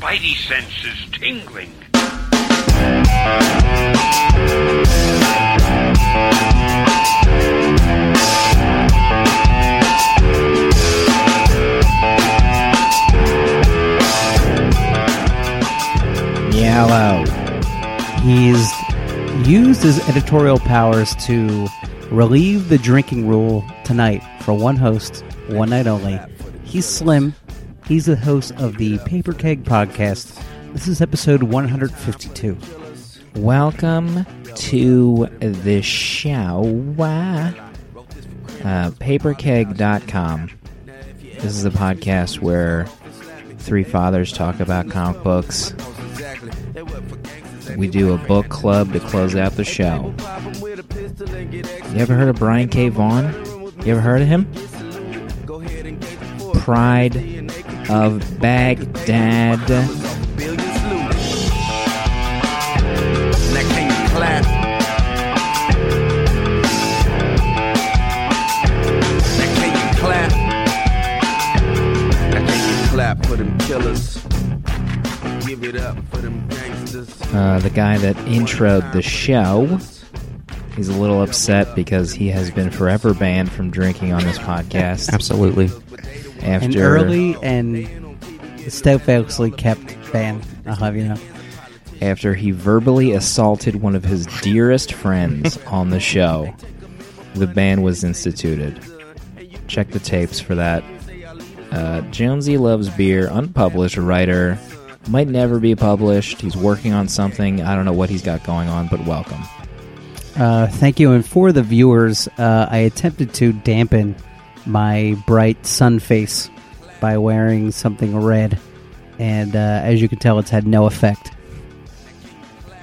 spidey senses tingling. Yellow. He's used his editorial powers to relieve the drinking rule tonight for one host, one night only. He's Slim. He's the host of the Paper Keg podcast. This is episode 152. Welcome to the show. Uh, paperkeg.com. This is a podcast where three fathers talk about comic books. We do a book club to close out the show. You ever heard of Brian K. Vaughan? You ever heard of him? Pride of Baghdad. Uh, the guy that introed the show. He's a little upset because he has been forever banned from drinking on this podcast. Absolutely. After An early and steadfastly kept ban, I'll have you know. after he verbally assaulted one of his dearest friends on the show, the ban was instituted. Check the tapes for that. Uh, Jonesy loves beer, unpublished writer, might never be published. He's working on something. I don't know what he's got going on, but welcome. Uh, thank you. And for the viewers, uh, I attempted to dampen my bright sun face by wearing something red. And uh, as you can tell, it's had no effect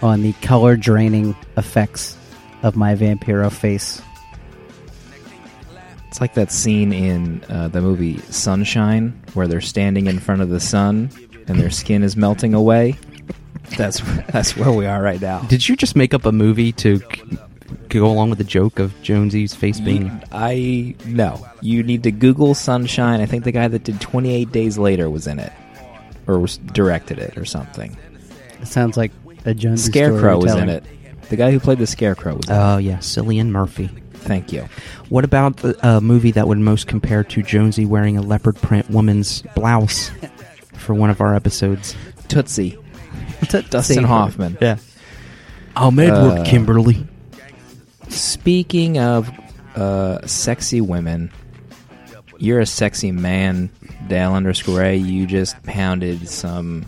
on the color draining effects of my Vampiro face. It's like that scene in uh, the movie Sunshine where they're standing in front of the sun and their skin is melting away. That's that's where we are right now. Did you just make up a movie to c- go along with the joke of Jonesy's face being? I no. You need to Google Sunshine. I think the guy that did 28 Days Later was in it, or was directed it, or something. It sounds like a Jones Scarecrow was in it. The guy who played the Scarecrow was. in it. Oh yeah, Cillian Murphy. Thank you. What about the uh, movie that would most compare to Jonesy wearing a leopard print woman's blouse for one of our episodes? Tootsie. Dustin Hoffman. Yeah. I'm Edward Uh, Kimberly. Speaking of uh, sexy women, you're a sexy man, Dale underscore A. You just pounded some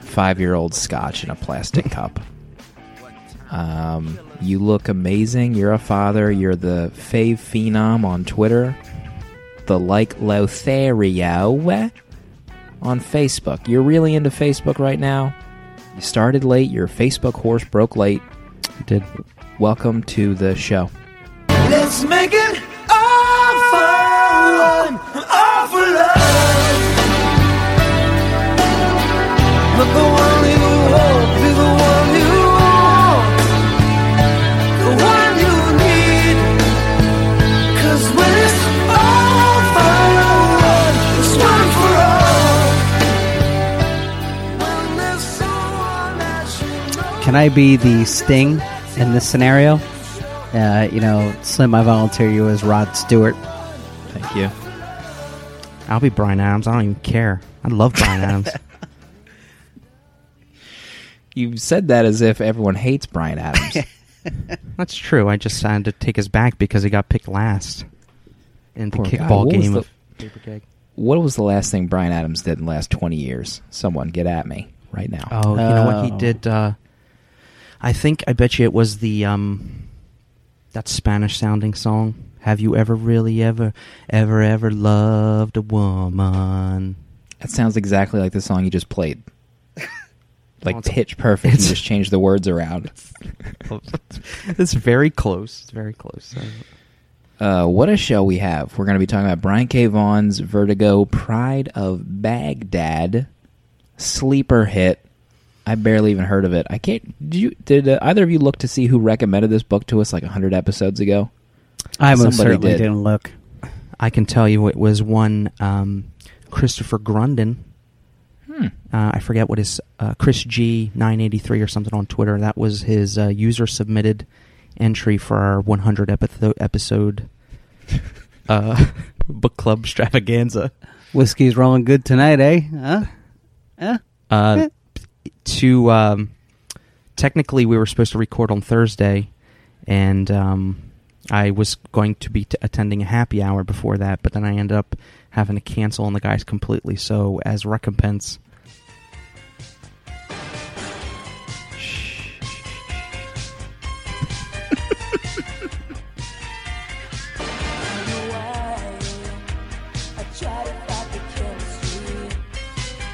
five year old scotch in a plastic cup. Um, you look amazing. You're a father. You're the fave phenom on Twitter. The like Lothario on Facebook. You're really into Facebook right now. You started late. Your Facebook horse broke late. Did Welcome to the show. Let's make it all fun, all for love. But the one you hope is the one you want, the one you need. 'Cause when it's all fun, it's one for all. When there's someone that you know. Can I be the Sting in this scenario? Uh, you know, Slim, I volunteer you as Rod Stewart. Thank you. I'll be Bryan Adams. I don't even care. I love Bryan Adams. You said that as if everyone hates Bryan Adams. That's true. I just had to take his back because he got picked last in the Poor kickball What was game the- of paper keg. what was the last thing Bryan Adams did in the last 20 years? Someone get at me right now. Oh, you know what he Oh. did? Uh, I think I bet you it was the um, that Spanish sounding song. Have you ever really ever ever ever loved a woman? That sounds exactly like the song you just played. Like it's- pitch perfect. You just change the words around. it's very close. It's very close. Uh, what a show we have. We're going to be talking about Brian K. Vaughan's Vertigo, Pride of Baghdad, sleeper hit. I barely even heard of it. I can't. Did you? Did uh, either of you look to see who recommended this book to us like hundred episodes ago? I most Somebody certainly did. did. not look. I can tell you it was one um, Christopher Grundon. Hmm. Uh, I forget what his uh, Chris G nine eighty three or something on Twitter. That was his uh, user submitted entry for our one hundred episode episode uh, book club extravaganza. Whiskey's rolling good tonight, eh? Huh? Huh? Uh, to um, technically, we were supposed to record on Thursday, and um, I was going to be t- attending a happy hour before that, but then I ended up having to cancel on the guys completely. So, as recompense,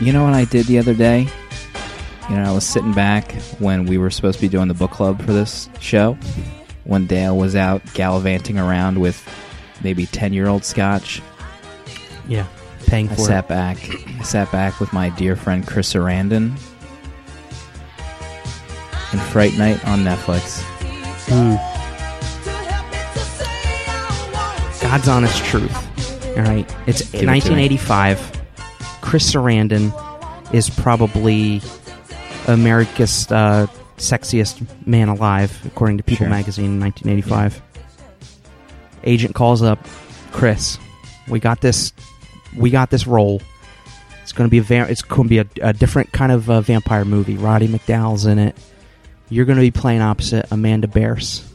You know what I did the other day? You know, I was sitting back when we were supposed to be doing the book club for this show. When Dale was out gallivanting around with maybe 10 year old scotch. yeah, paying I for sat it. back. I sat back with my dear friend Chris Sarandon and Fright Night on Netflix. Hmm. God's honest truth. All right, it's Give it 1985. Chris Sarandon is probably America's uh, sexiest man alive, according to People Sure. magazine in 1985. Agent calls up Chris. We got this. We got this role. It's going to be a va- it's going to be a, a different kind of uh, vampire movie. Roddy McDowall's in it. You're going to be playing opposite Amanda Bearse.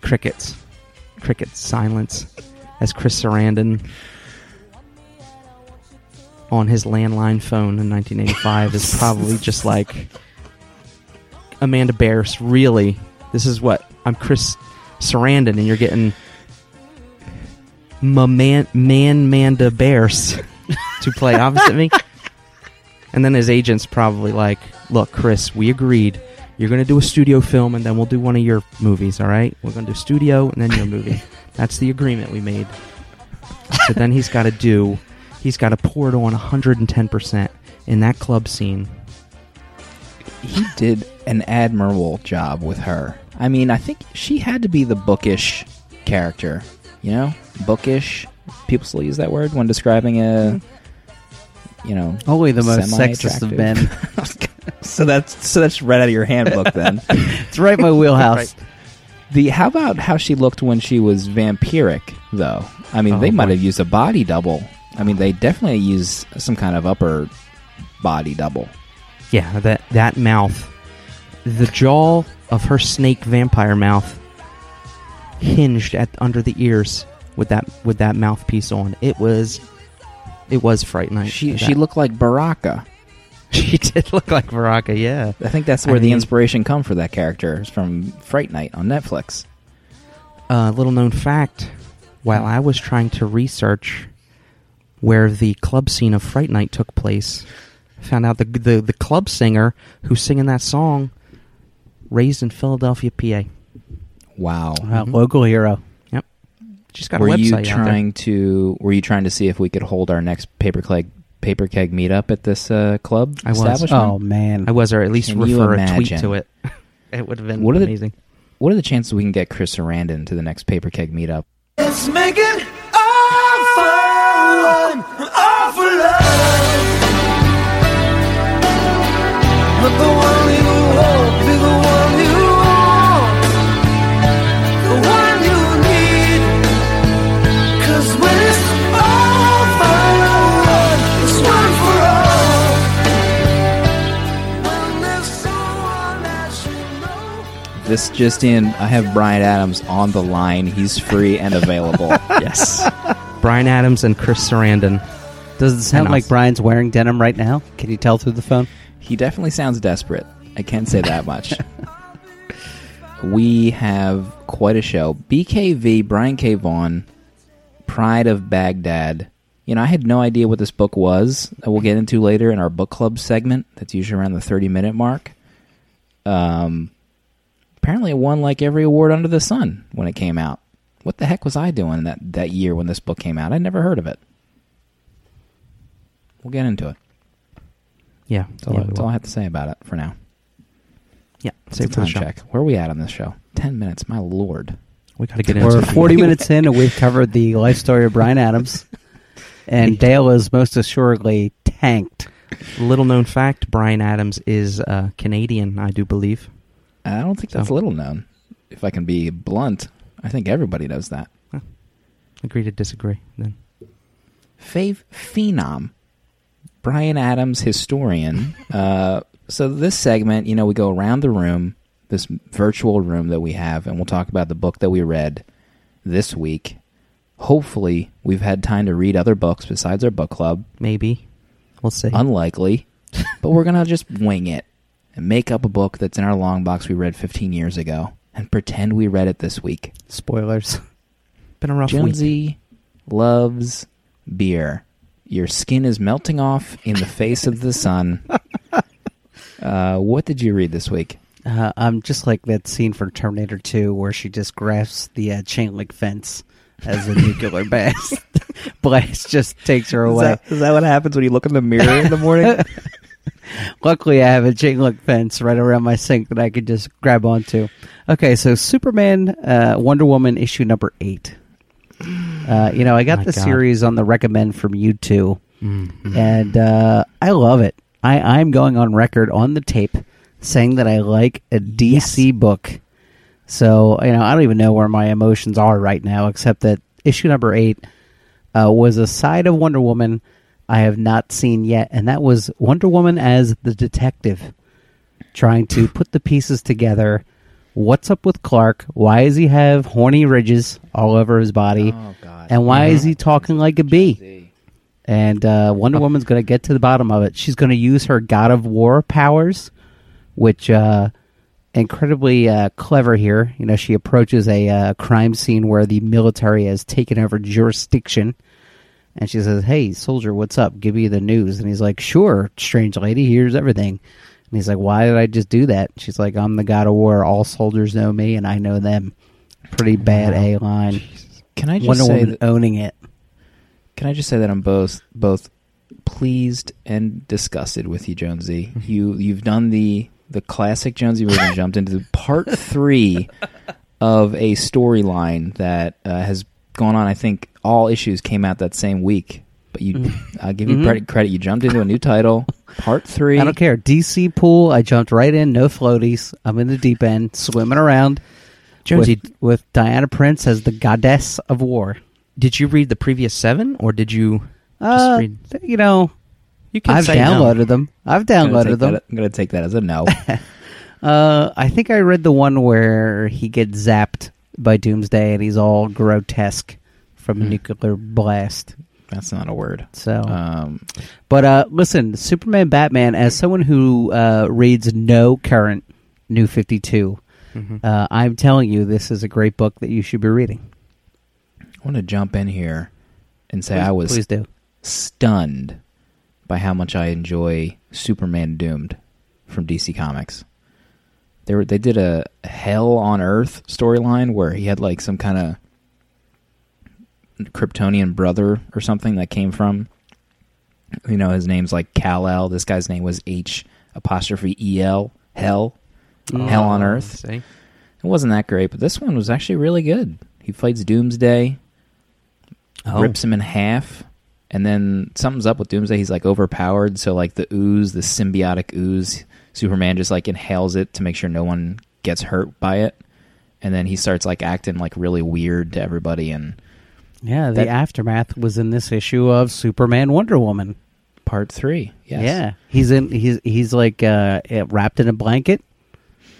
Crickets, crickets, silence. As Chris Sarandon on his landline phone in 1985 is probably just like Amanda Bearse. Really, this is what I'm Chris Sarandon, and you're getting my man, man, Manda Bearse to play opposite me. And then his agent's probably like, "Look, Chris, we agreed. You're going to do a studio film, and then we'll do one of your movies. All right? We're going to do studio and then your movie. That's the agreement we made." So then he's got to do. He's got to pour it on 110 percent in that club scene. He did an admirable job with her. I mean, I think she had to be the bookish character. You know? Bookish. People still use that word when describing a. You know, Only the most sexist of men. So that's so that's right out of your handbook then. it's right in my wheelhouse. Right. The how about how she looked when she was vampiric though? I mean, Oh, they might have used a body double. I mean, they definitely use some kind of upper body double. Yeah, that that mouth, the jaw of her snake vampire mouth, hinged at under the ears with that with that mouthpiece on. It was, it was frightening. She she looked like Baraka. she did look like Baraka. Yeah, I think that's I where the mean- inspiration come for that character is from Fright Night on Netflix. uh, little known fact: while I was trying to research where the club scene of Fright Night took place, found out the the the club singer who's singing that song, raised in Philadelphia, PA. Wow. Wow, Mhm. local hero. Yep, just got were a website you out there. trying to were you trying to see if we could hold our next paper keg paper keg meetup at this uh, club I was. establishment? Oh man, I was, or at least Can refer a tweet to it. it would have been What are the- amazing. What are the chances we can get Chris Sarandon to the next paper keg meetup? Let's make it all for one, all for love. Let the one you hold This just in, I have Bryan Adams on the line. He's free and available. Yes. Bryan Adams and Chris Sarandon. does it sound like Bryan's wearing denim right now? Can you tell through the phone? He definitely sounds desperate. I can't say that much. we have quite a show. BKV, Brian K. Vaughan, Pride of Baghdad. You know, I had no idea what this book was. That we'll get into later in our book club segment. That's usually around the 30 minute mark. Um, apparently, it won like every award under the sun when it came out. What the heck was I doing that, that year when this book came out? I'd never heard of it. We'll get into it. Yeah. That's all, yeah, I, that's all I have to say about it for now. yeah. It's Save a time check. Where are we at on this show? Ten minutes. My lord. We got to get into We're 40 minutes in, and we've covered the life story of Bryan Adams. And Dale is most assuredly tanked Little known fact: Bryan Adams is uh, Canadian, I do believe. I don't think that's So- little known. If I can be blunt, I think everybody knows that. Agree to disagree. Then Fave Phenom, Bryan Adams, historian. Uh, so this segment, you know, we go around the room, this virtual room that we have, and we'll talk about the book that we read this week. Hopefully, we've had time to read other books besides our book club. maybe we'll see. Unlikely, but we're gonna just wing it and make up a book that's in our long box we read 15 years ago and pretend we read it this week. Spoilers. Been a rough week. Jonesy loves beer. Your skin is melting off in the face of the sun. Uh, what did you read this week? Uh, I'm just like that scene from Terminator 2 where she just grasps the uh, chain link fence as a nuclear blast. blast just takes her away. is that what happens when you look in the mirror in the morning? Luckily, I have a chain link fence right around my sink that I could just grab onto. Okay, so Superman, uh, Wonder Woman issue number eight. Uh, you know, I got My the God. series on the recommend from you two, Mhm. and uh, I love it. I, I'm going on record on the tape saying that I like a DC book. So, you know, I don't even know where my emotions are right now, except that issue number eight uh, was a side of Wonder Woman I have not seen yet, and that was Wonder Woman as the detective, trying to put the pieces together. What's up with Clark? Why does he have horny ridges all over his body? Oh, God. And why is he talking like a bee? And uh, Wonder Woman's going to get to the bottom of it. She's going to use her God of War powers, which uh, incredibly uh, clever here. You know, she approaches a uh, crime scene where the military has taken over jurisdiction, and she says, "Hey, soldier, what's up? Give me the news." And he's like, "Sure, strange lady. Here's everything." And he's like, "Why did I just do that?" She's like, "I'm the God of War. All soldiers know me, and I know them." Pretty bad Wow. A line. Can I just Wonder say that, owning it. Can I just say that I'm both both pleased and disgusted with you, Jonesy. You you've done the the classic Jonesy and jumped into part three of a storyline that uh, has gone on. I think all issues came out that same week. But you, I'll give you Mhm. credit. Credit. You jumped into a new title, part three. I don't care. DC pool. I jumped right in. No floaties. I'm in the deep end, swimming around Jonesy, with, with Diana Prince as the goddess of war. did you read the previous seven, or did you just Uh, read? you know, You can I've say no. downloaded them. I've I'm downloaded them. that- I'm going to take that as a no. Uh, I think I read the one where he gets zapped by Doomsday and he's all grotesque from a Hmm. nuclear blast. That's not a word. So, Um, but uh, listen, Superman, Batman. As someone who uh, reads no current New Fifty Two, Mhm. uh, I'm telling you, this is a great book that you should be reading. I want to jump in here and say Please- I was please do. stunned by how much I enjoy Superman Doomed from DC Comics. They were they did a Hell on Earth storyline where he had like some kind of Kryptonian brother or something that came from. You know, his name's like Kal El. This guy's name was H apostrophe E L. Hell. Oh, Hell on Oh, Earth. see? It wasn't that great, but this one was actually really good. He fights Doomsday, Oh. rips him in half, and then something's up with Doomsday. He's like overpowered, so like the ooze, the symbiotic ooze, Superman just like inhales it to make sure no one gets hurt by it, and then he starts like acting like really weird to everybody. And Yeah, the That- aftermath was in this issue of Superman Wonder Woman. part three, yes, Yeah, he's in. He's he's like uh, wrapped in a blanket,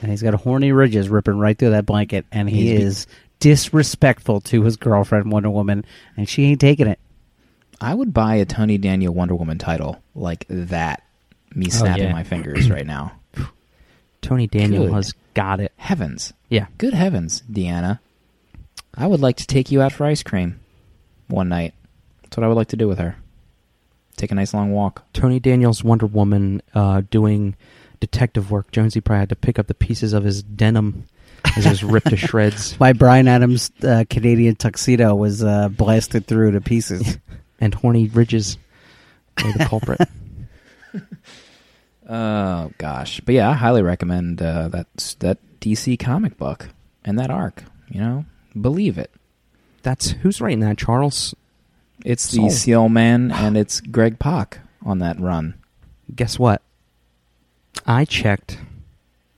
and he's got horny ridges ripping right through that blanket, and he He's be- is disrespectful to his girlfriend Wonder Woman, and she ain't taking it. I would buy a Tony Daniel Wonder Woman title like that. Me snapping yeah. my fingers right now. Tony Daniel Good. has got it. Heavens. Yeah. Good heavens, Deanna. I would like to take you out for ice cream one night. That's what I would like to do with her. Take a nice long walk. Tony Daniel's Wonder Woman uh, doing detective work. Jonesy probably had to pick up the pieces of his denim as it was ripped to shreds. My Bryan Adams uh, Canadian tuxedo was uh, blasted through to pieces. And horny ridges were the culprit. Oh gosh, but yeah, I highly recommend uh, that that DC comic book and that arc. You know, believe it. That's who's writing that, Charles. It's Soule. the Seal Man and it's Greg Pak on that run. Guess what? I checked.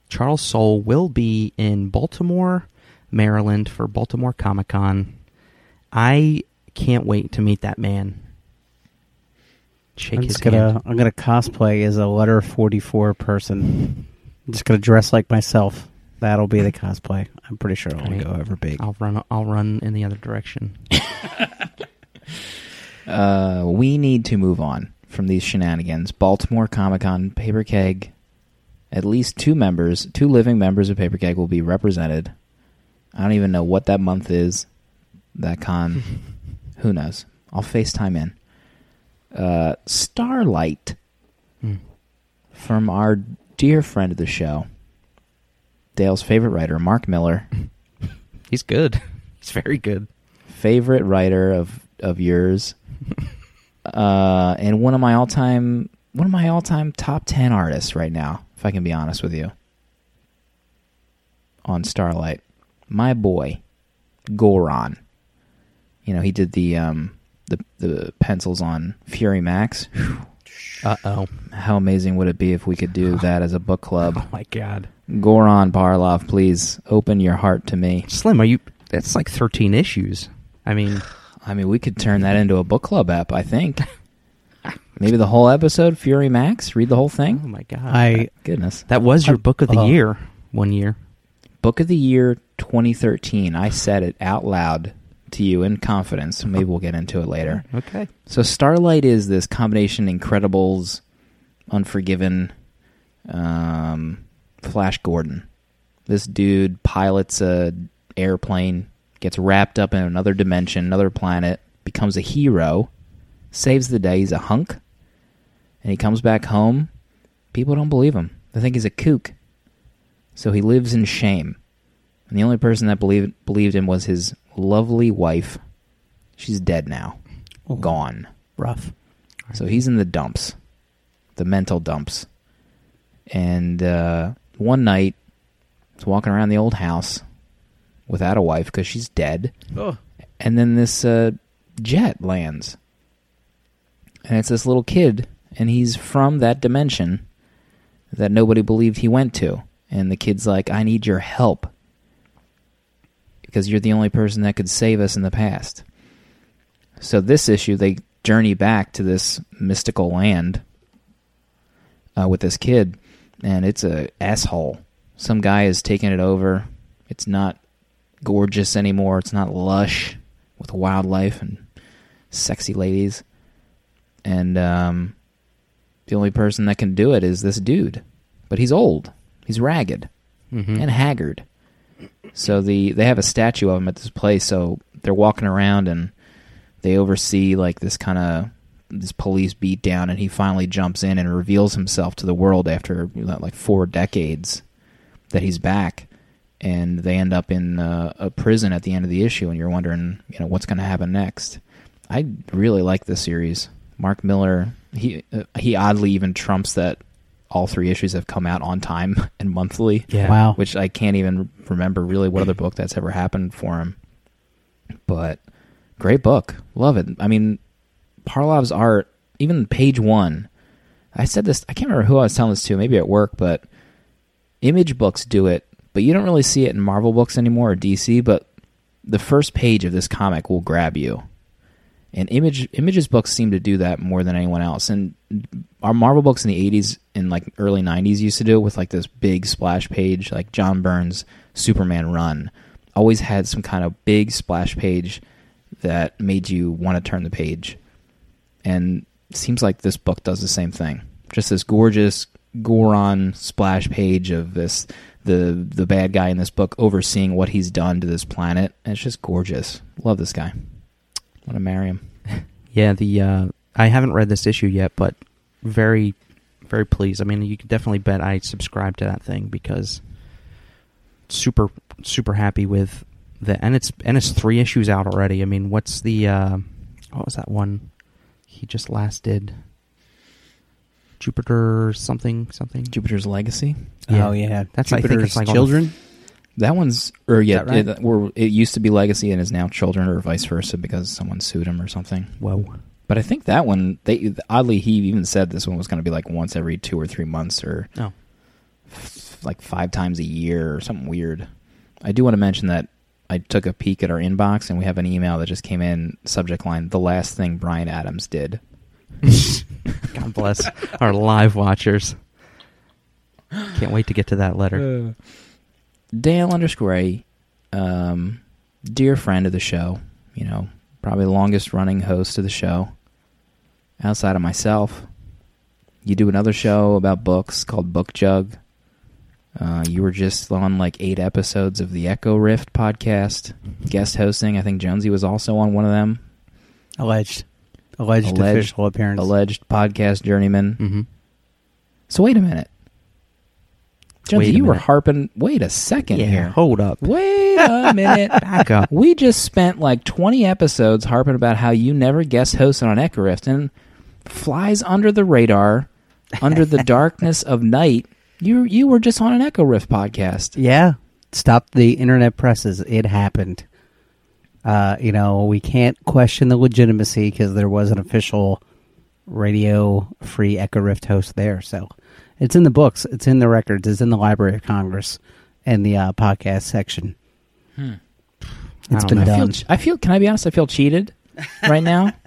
Charles Soule will be in Baltimore, Maryland for Baltimore Comic Con. I can't wait to meet that man. Shake I'm his gonna hand. I'm gonna cosplay as a letter 44 person. I'm just gonna dress like myself. That'll be the cosplay. I'm pretty sure it'll Alright. go over big. I'll run. I'll run in the other direction. Uh, we need to move on from these shenanigans. Baltimore Comic Con, Paper Keg, at least two members, two living members of Paper Keg will be represented. I don't even know what that month is. That con, who knows? I'll FaceTime in. Uh, Starlight Hmm. from our dear friend of the show, Dale's favorite writer, Mark Millar. He's good. He's very good. favorite writer of of yours, uh, and one of my all time one of my all time top ten artists right now. If I can be honest with you, on Starlight, my boy, Goran. You know he did the um the the pencils on Fury Max. Whew. Uh oh. How amazing would it be if we could do that as a book club? Oh my god. Goran Parlov, please open your heart to me. Slim, are you? That's like 13 issues. I mean, I mean, we could turn that into a book club app. I think. Maybe the whole episode, Fury Max. Read the whole thing. oh my god. I Goodness. that was your book of the Uh, year one year. Book of the year 2013. I said it out loud to you in confidence. Maybe we'll get into it later. Okay. So Starlight is this combination Incredibles, Unforgiven, um, Flash Gordon. This dude pilots a airplane, gets wrapped up in another dimension, another planet, becomes a hero, saves the day. He's a hunk, and he comes back home. People don't believe him. They think he's a kook. So he lives in shame. And the only person that believed believed him was his lovely wife. She's dead now. Oh. Gone. rough. So he's in the dumps, the mental dumps. And uh, one night, he's walking around the old house without a wife because she's dead. Oh. And then this uh, jet lands. And it's this little kid, and he's from that dimension that nobody believed he went to. And the kid's like, I need your help because you're the only person that could save us in the past. So this issue, they journey back to this mystical land uh, with this kid, and it's a asshole. Some guy has taken it over. It's not gorgeous anymore. It's not lush with wildlife and sexy ladies, and um, the only person that can do it is this dude. But he's old. He's ragged Mm-hmm. and haggard. So the they have a statue of him at this place. So they're walking around and they oversee like this kind of this police beat down, and he finally jumps in and reveals himself to the world after like four decades that he's back. And they end up in uh, a prison at the end of the issue, and you're wondering, you know, what's going to happen next. I really like this series. Mark Millar, he uh, he oddly even trumps that all three issues have come out on time and monthly Yeah. Wow. which I can't even remember really what other book that's ever happened for him. But great book, love it. I mean, Parlov's art, even page one. I said this. I can't remember who I was telling this to. Maybe at work, but Image books do it, but you don't really see it in Marvel books anymore or DC. But the first page of this comic will grab you. And Image Image's books seem to do that more than anyone else. And our Marvel books in the '80s and like early '90s used to do it with like this big splash page, like John Byrne's Superman run. Always had some kind of big splash page that made you want to turn the page. And seems like this book does the same thing. Just this gorgeous Goran splash page of this the the bad guy in this book overseeing what he's done to this planet. And it's just gorgeous. Love this guy. Want to marry him. Yeah, the uh, I haven't read this issue yet, but very, very pleased. I mean, you can definitely bet I subscribe to that thing because super, super happy with the and it's and it's three issues out already. I mean, what's the uh, what was that one he just last did? Jupiter something something. Jupiter's Legacy. Oh yeah, That's- I think Jupiter's it's like the- children. That one's or yeah, right? it, it used to be Legacy and is now Children or vice versa because someone sued him or something. Whoa. But I think that one, they oddly, he even said this one was going to be like once every two or three months, or Oh. f- like five times a year, or something weird. I do want to mention that I took a peek at our inbox, and we have an email that just came in. Subject line: The last thing Bryan Adams did. God bless our live watchers. Can't wait to get to that letter. Dale underscore A, um, dear friend of the show, you know, probably the longest running host of the show, outside of myself. You do another show about books called Book Jug. Uh, you were just on like eight episodes of the Echo Rift podcast, guest hosting. I think Jonesy was also on one of them. Alleged. Alleged, Alleged- official appearance. Alleged podcast journeyman. hmm So wait a minute. Jonesy, Wait a you were harping. Wait a second Yeah, here. hold up. Wait a minute. Back up. We just spent like 20 episodes harping about how you never guest hosted on Echo Rift and flies under the radar, under the darkness of night. You you were just on an Echo Rift podcast. Yeah. Stop the internet presses. It happened. Uh, you know, we can't question the legitimacy because there was an official radio free Echo Rift host there. So it's in the books, it's in the records, it's in the Library of Congress and the uh, podcast section. I It's been know. I feel, done. I feel. Can I be honest? I feel cheated right now.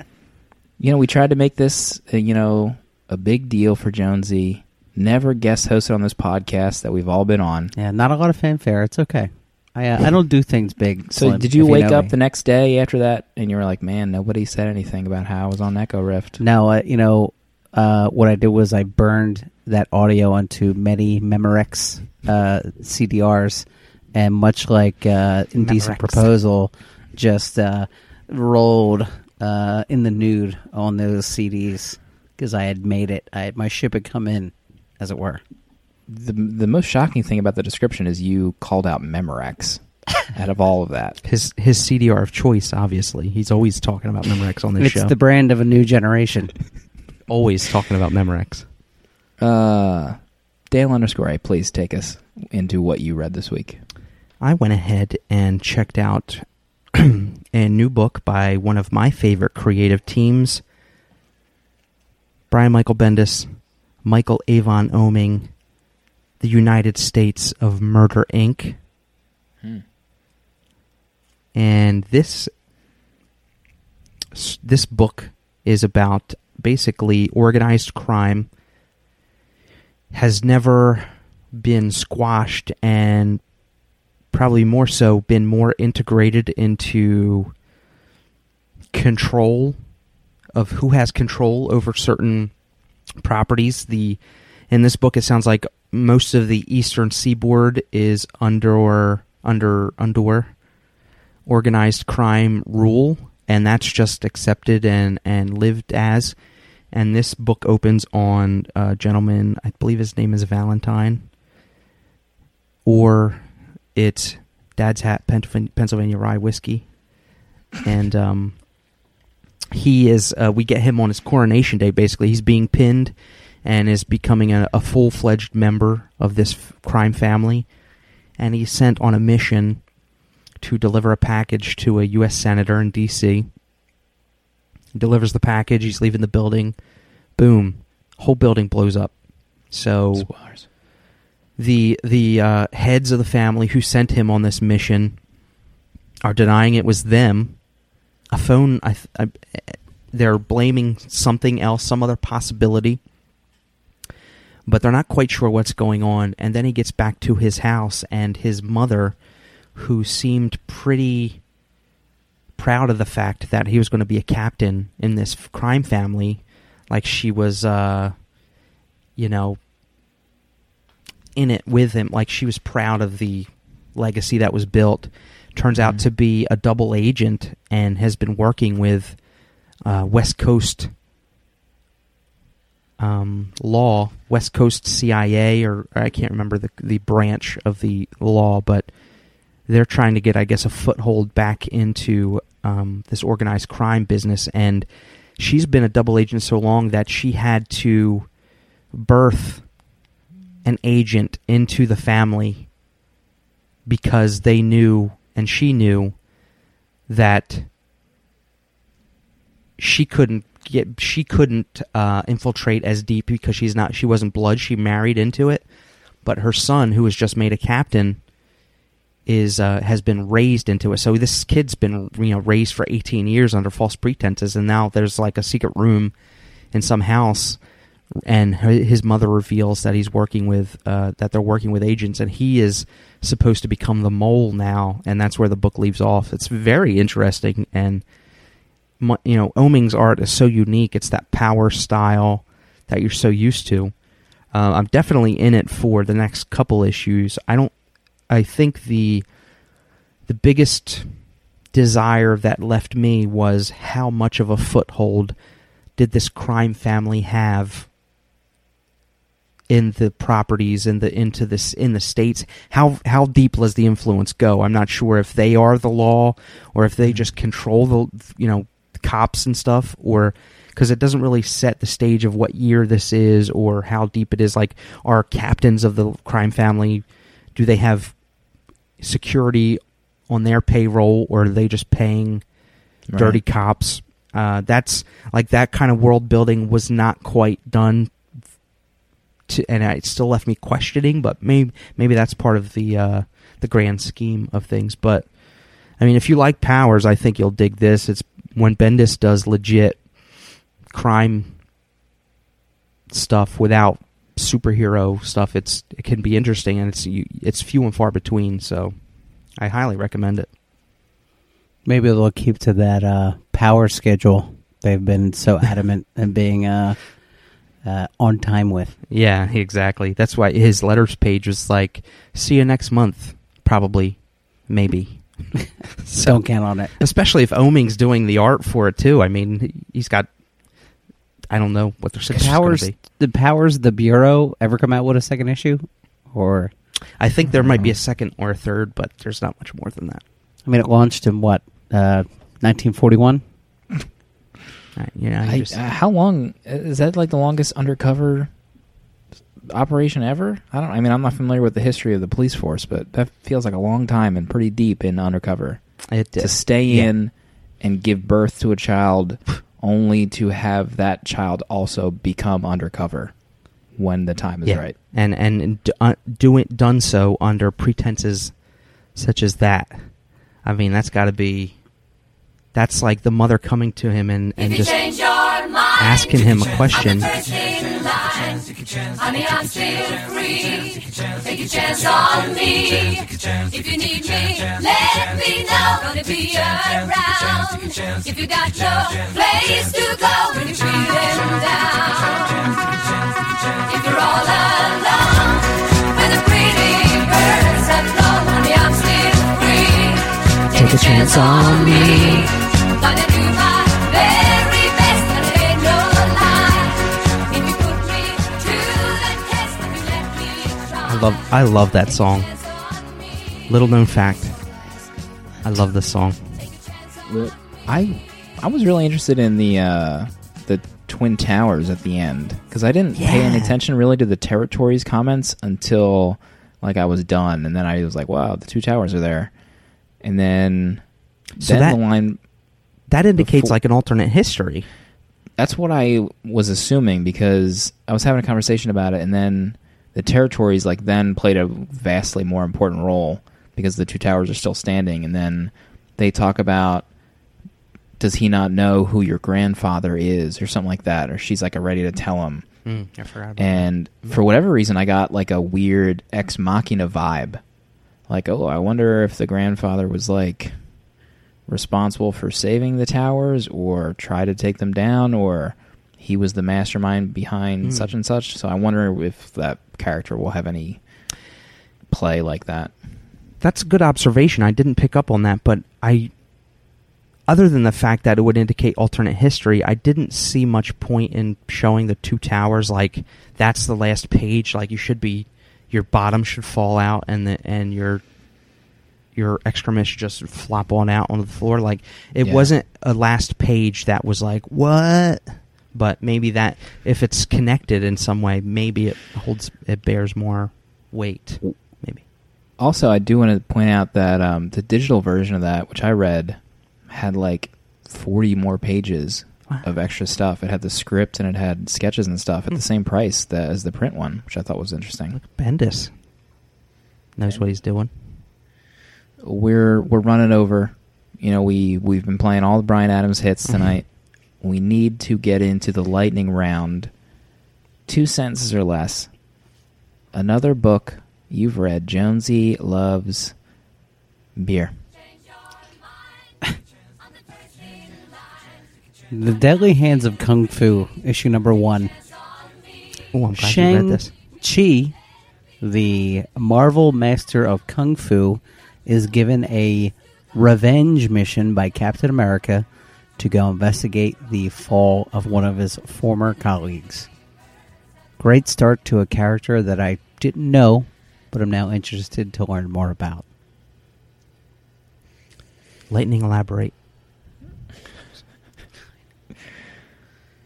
you know, we tried to make this, uh, you know, a big deal for Jonesy. Never guest hosted on this podcast that we've all been on. Yeah, not a lot of fanfare. It's okay. I uh, I don't do things big. So Slim, did you if wake know up me. the next day after that and you were like, "Man, nobody said anything about how I was on Echo Rift." No, uh, you know, uh, what I did was I burned that audio onto many Memorex uh, CDRs, and much like uh, Indecent Memorex. Proposal, just uh, rolled uh, in the nude on those CDs because I had made it. I, my ship had come in, as it were. The the most shocking thing about the description is you called out Memorex out of all of that. His his CDR of choice, obviously. He's always talking about Memorex on this It's show. It's the brand of a new generation. always talking about Memorex. Uh, Dale underscore A, please take us into what you read this week. I went ahead and checked out a new book by one of my favorite creative teams, Brian Michael Bendis, Michael Avon Oeming, The United States of Murder Inc. Hmm. And this this book is about basically organized crime has never been squashed and probably more so been more integrated into control of who has control over certain properties. The in this book it sounds like most of the eastern seaboard is under under under organized crime rule and that's just accepted and and lived as. And this book opens on a gentleman i believe his name is valentine or it's dad's hat Pennsylvania, rye whiskey. And um he is uh, we get him on his coronation day basically. He's being pinned and is becoming a, a full-fledged member of this f- crime family. And he's sent on a mission to deliver a package to a US senator in DC He delivers the package. He's leaving the building. Boom. Whole building blows up. So. The the uh, heads of the family who sent him on this mission are denying it was them. A phone, I, I, they're blaming something else, some other possibility, but they're not quite sure what's going on. And then he gets back to his house, and his mother, who seemed pretty proud of the fact that he was going to be a captain in this crime family, like she was, uh, you know, in it with him. Like she was proud of the legacy that was built. Turns out to be a double agent and has been working with uh, West Coast um, law, West Coast CIA, or, or I can't remember the the branch of the law, but they're trying to get, I guess, a foothold back into um, this organized crime business. And she's been a double agent so long that she had to birth an agent into the family because they knew and she knew that she couldn't get she couldn't uh, infiltrate as deep because she's not she wasn't blood. She married into it, but her son, who was just made a captain, is uh, has been raised into it. So this kid's been you know raised for 18 years under false pretenses, and now there's like a secret room in some house, and his mother reveals that he's working with uh, that they're working with agents, and he is supposed to become the mole now, and that's where the book leaves off. It's very interesting, and you know, Oeming's art is so unique. It's that power style that you're so used to. Uh, I'm definitely in it for the next couple issues. I don't. I think the the biggest desire that left me was how much of a foothold did this crime family have in the properties in the into this in the states. How how deep does the influence go? I'm not sure if they are the law or if they just control the you know cops and stuff or because it doesn't really set the stage of what year this is or how deep it is. Like are captains of the crime family do they have security on their payroll or are they just paying dirty cops? Uh, that's like that kind of world building was not quite done to, and it still left me questioning but maybe maybe that's part of the uh, the grand scheme of things. But I mean if you like powers I think you'll dig this. It's when Bendis does legit crime stuff without superhero stuff it's it can be interesting and it's it's few and far between so I highly recommend it. Maybe they'll keep to that uh, power schedule. They've been so adamant in being uh, uh, on time with. Yeah, exactly. That's why his letters page was like, "See you next month." Probably, maybe. so, Don't count on it. especially if Oeming's doing the art for it too. I mean, he- he's got. I don't know what their schedule's powers, be. the powers, the bureau ever come out with a second issue, or I think there might be a second or a third, but there's not much more than that. I mean, it launched in what, uh, 1941? You know, I, just- uh, how long is that? Like the longest undercover operation ever? I don't. I mean, I'm not familiar with the history of the police force, but that feels like a long time and pretty deep in undercover it, to stay yeah. in and give birth to a child, only to have that child also become undercover when the time is yeah. right. and and uh, doing done so under pretenses such as that. I mean, that's got to be. That's like the mother coming to him and and just asking him a question. Honey, I'm still free. Take a chance on me. If you need me, let me know. Gonna be around. If you got no place to go when you're feeling down. If you're all alone, when the pretty birds have flown, honey, I'm still free. Take a chance on me. Gonna do my very best, and it ain't no lie. If you put me to the test, if you let me try. I love I love that song. Little known fact. I love this song. I I was really interested in the uh, the twin towers at the end because I didn't pay any attention really to the territories comments until like I was done, and then I was like, "Wow, the two towers are there," and then So then that- the line. That indicates Before- like an alternate history. That's what I was assuming because I was having a conversation about it, and then the territories like then played a vastly more important role because the two towers are still standing, and then they talk about does he not know who your grandfather is or something like that, or she's like ready to tell him, Mm, I forgot about and for whatever reason I got like a weird ex machina vibe, like oh I wonder if the grandfather was like responsible for saving the towers or try to take them down or he was the mastermind behind Hmm. such and such so i wonder if that character will have any play like that That's a good observation. I didn't pick up on that, but I other than the fact that it would indicate alternate history, I didn't see much point in showing the two towers like that's the last page, like you should be your bottom should fall out and the and your your excrement should just flop on out onto the floor. Like it Yeah. wasn't a last page that was like, What? But maybe that if it's connected in some way, maybe it holds it bears more weight. Maybe. also i do want to point out that um, the digital version of that which i read had like 40 more pages of extra stuff. It had the script and it had sketches and stuff at the same price that, as the print one, which I thought was interesting. Bendis knows what he's doing. We're we're running over. You know, we we've been playing all the Bryan Adams hits Mhm. tonight. We need to get into the lightning round. Two sentences or less. Another book you've read. Jonesy loves beer. The Deadly Hands of Kung Fu, issue number one. Oh, I'm glad you read Shang this. Chi, the Marvel Master of Kung Fu, is given a revenge mission by Captain America to go investigate the fall of one of his former colleagues. Great start to a character that I didn't know, but I'm now interested to learn more about. Lightning elaborate.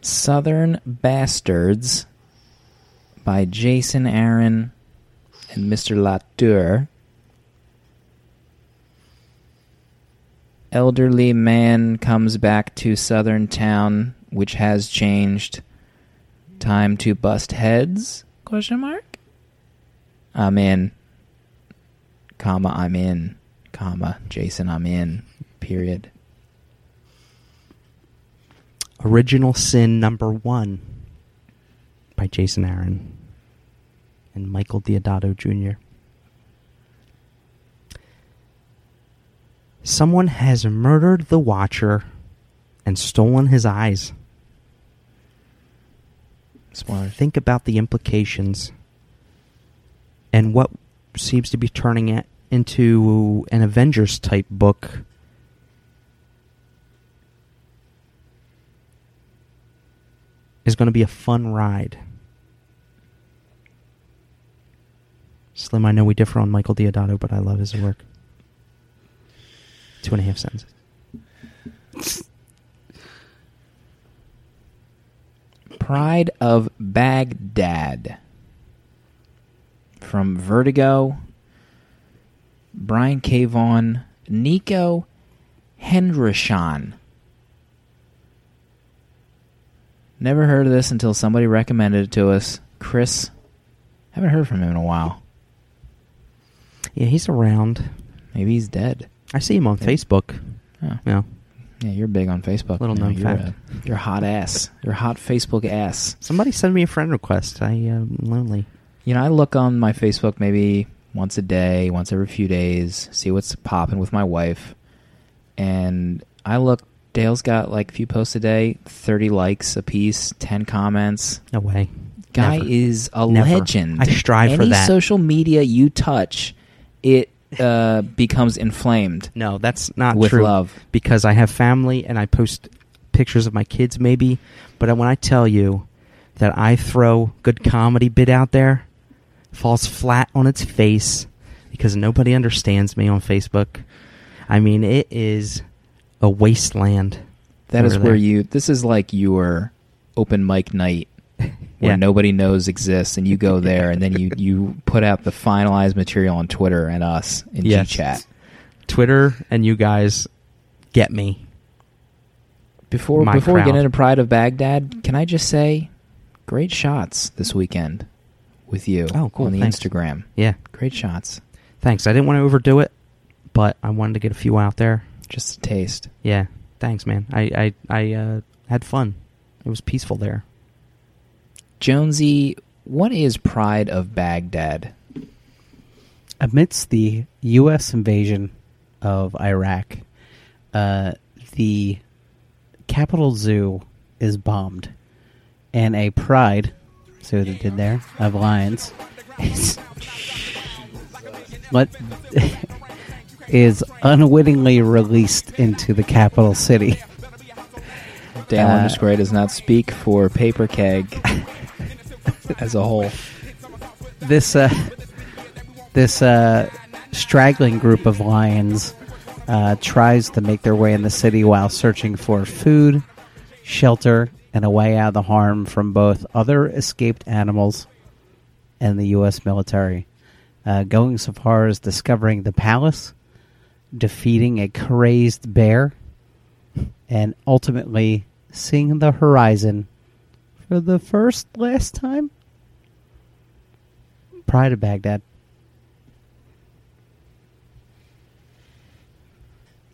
Southern Bastards by Jason Aaron and Mr. Latour. Elderly man comes back to southern town, which has changed. Time to bust heads? Question mark. I'm in. Comma, I'm in. Comma, Jason, I'm in. Period. Original Sin number one by Jason Aaron and Michael Deodato Jr. Someone has murdered the Watcher and stolen his eyes. Spoilers. Think about the implications and what seems to be turning it into an Avengers type book. Is going to be a fun ride. Slim, I know we differ on Michael Deodato, but I love his work. Two and a half sentences. Pride of Baghdad from Vertigo, Brian K. Vaughan, Nico Henrichon. Never heard of this until somebody recommended it to us. Chris, haven't heard from him in a while. Yeah, he's around. Maybe he's dead. I see him on Yeah. Facebook. Oh. Yeah. Yeah, you're big on Facebook. Little known you're fact. A, you're hot ass. You're hot Facebook ass. Somebody send me a friend request. I uh, am lonely. You know, I look on my Facebook maybe once a day, once every few days, see what's popping with my wife. And I look, Dale's got like a few posts a day, 30 likes a piece, 10 comments. No way. Guy Never. is a Never. legend. I strive for that. Any social media you touch, it uh, becomes inflamed No, that's not with true. love. Because I have family and I post pictures of my kids, maybe. But when I tell you that I throw good comedy bit out there, falls flat on its face because nobody understands me on Facebook. I mean, it is a wasteland. That is where there. you, this is like your open mic night where Yeah. nobody knows exists and you go there and then you, you put out the finalized material on Twitter and us in Yes. GChat. Twitter and you guys get me. Before My before we get into Pride of Baghdad, can I just say, great shots this weekend with you Oh, cool, on the thanks. Instagram. Yeah. Great shots, Thanks. I didn't want to overdo it, but I wanted to get a few out there. just a taste. Yeah. Thanks, man. I I I uh, had fun. It was peaceful there. Jonesy, what is Pride of Baghdad? Amidst the U.S. invasion of Iraq, uh, the Capitol Zoo is bombed, and a pride, see what they did there, of lions, is, what, is unwittingly released into the capital city. Dan Uh, underscore does not speak for Paper Keg as a whole. this uh, this uh, straggling group of lions uh, tries to make their way in the city while searching for food, shelter, and a way out of the harm from both other escaped animals and the U.S. military. Uh, going so far as discovering the palace, defeating a crazed bear, and ultimately seeing the horizon for the first last time. Pride of Baghdad.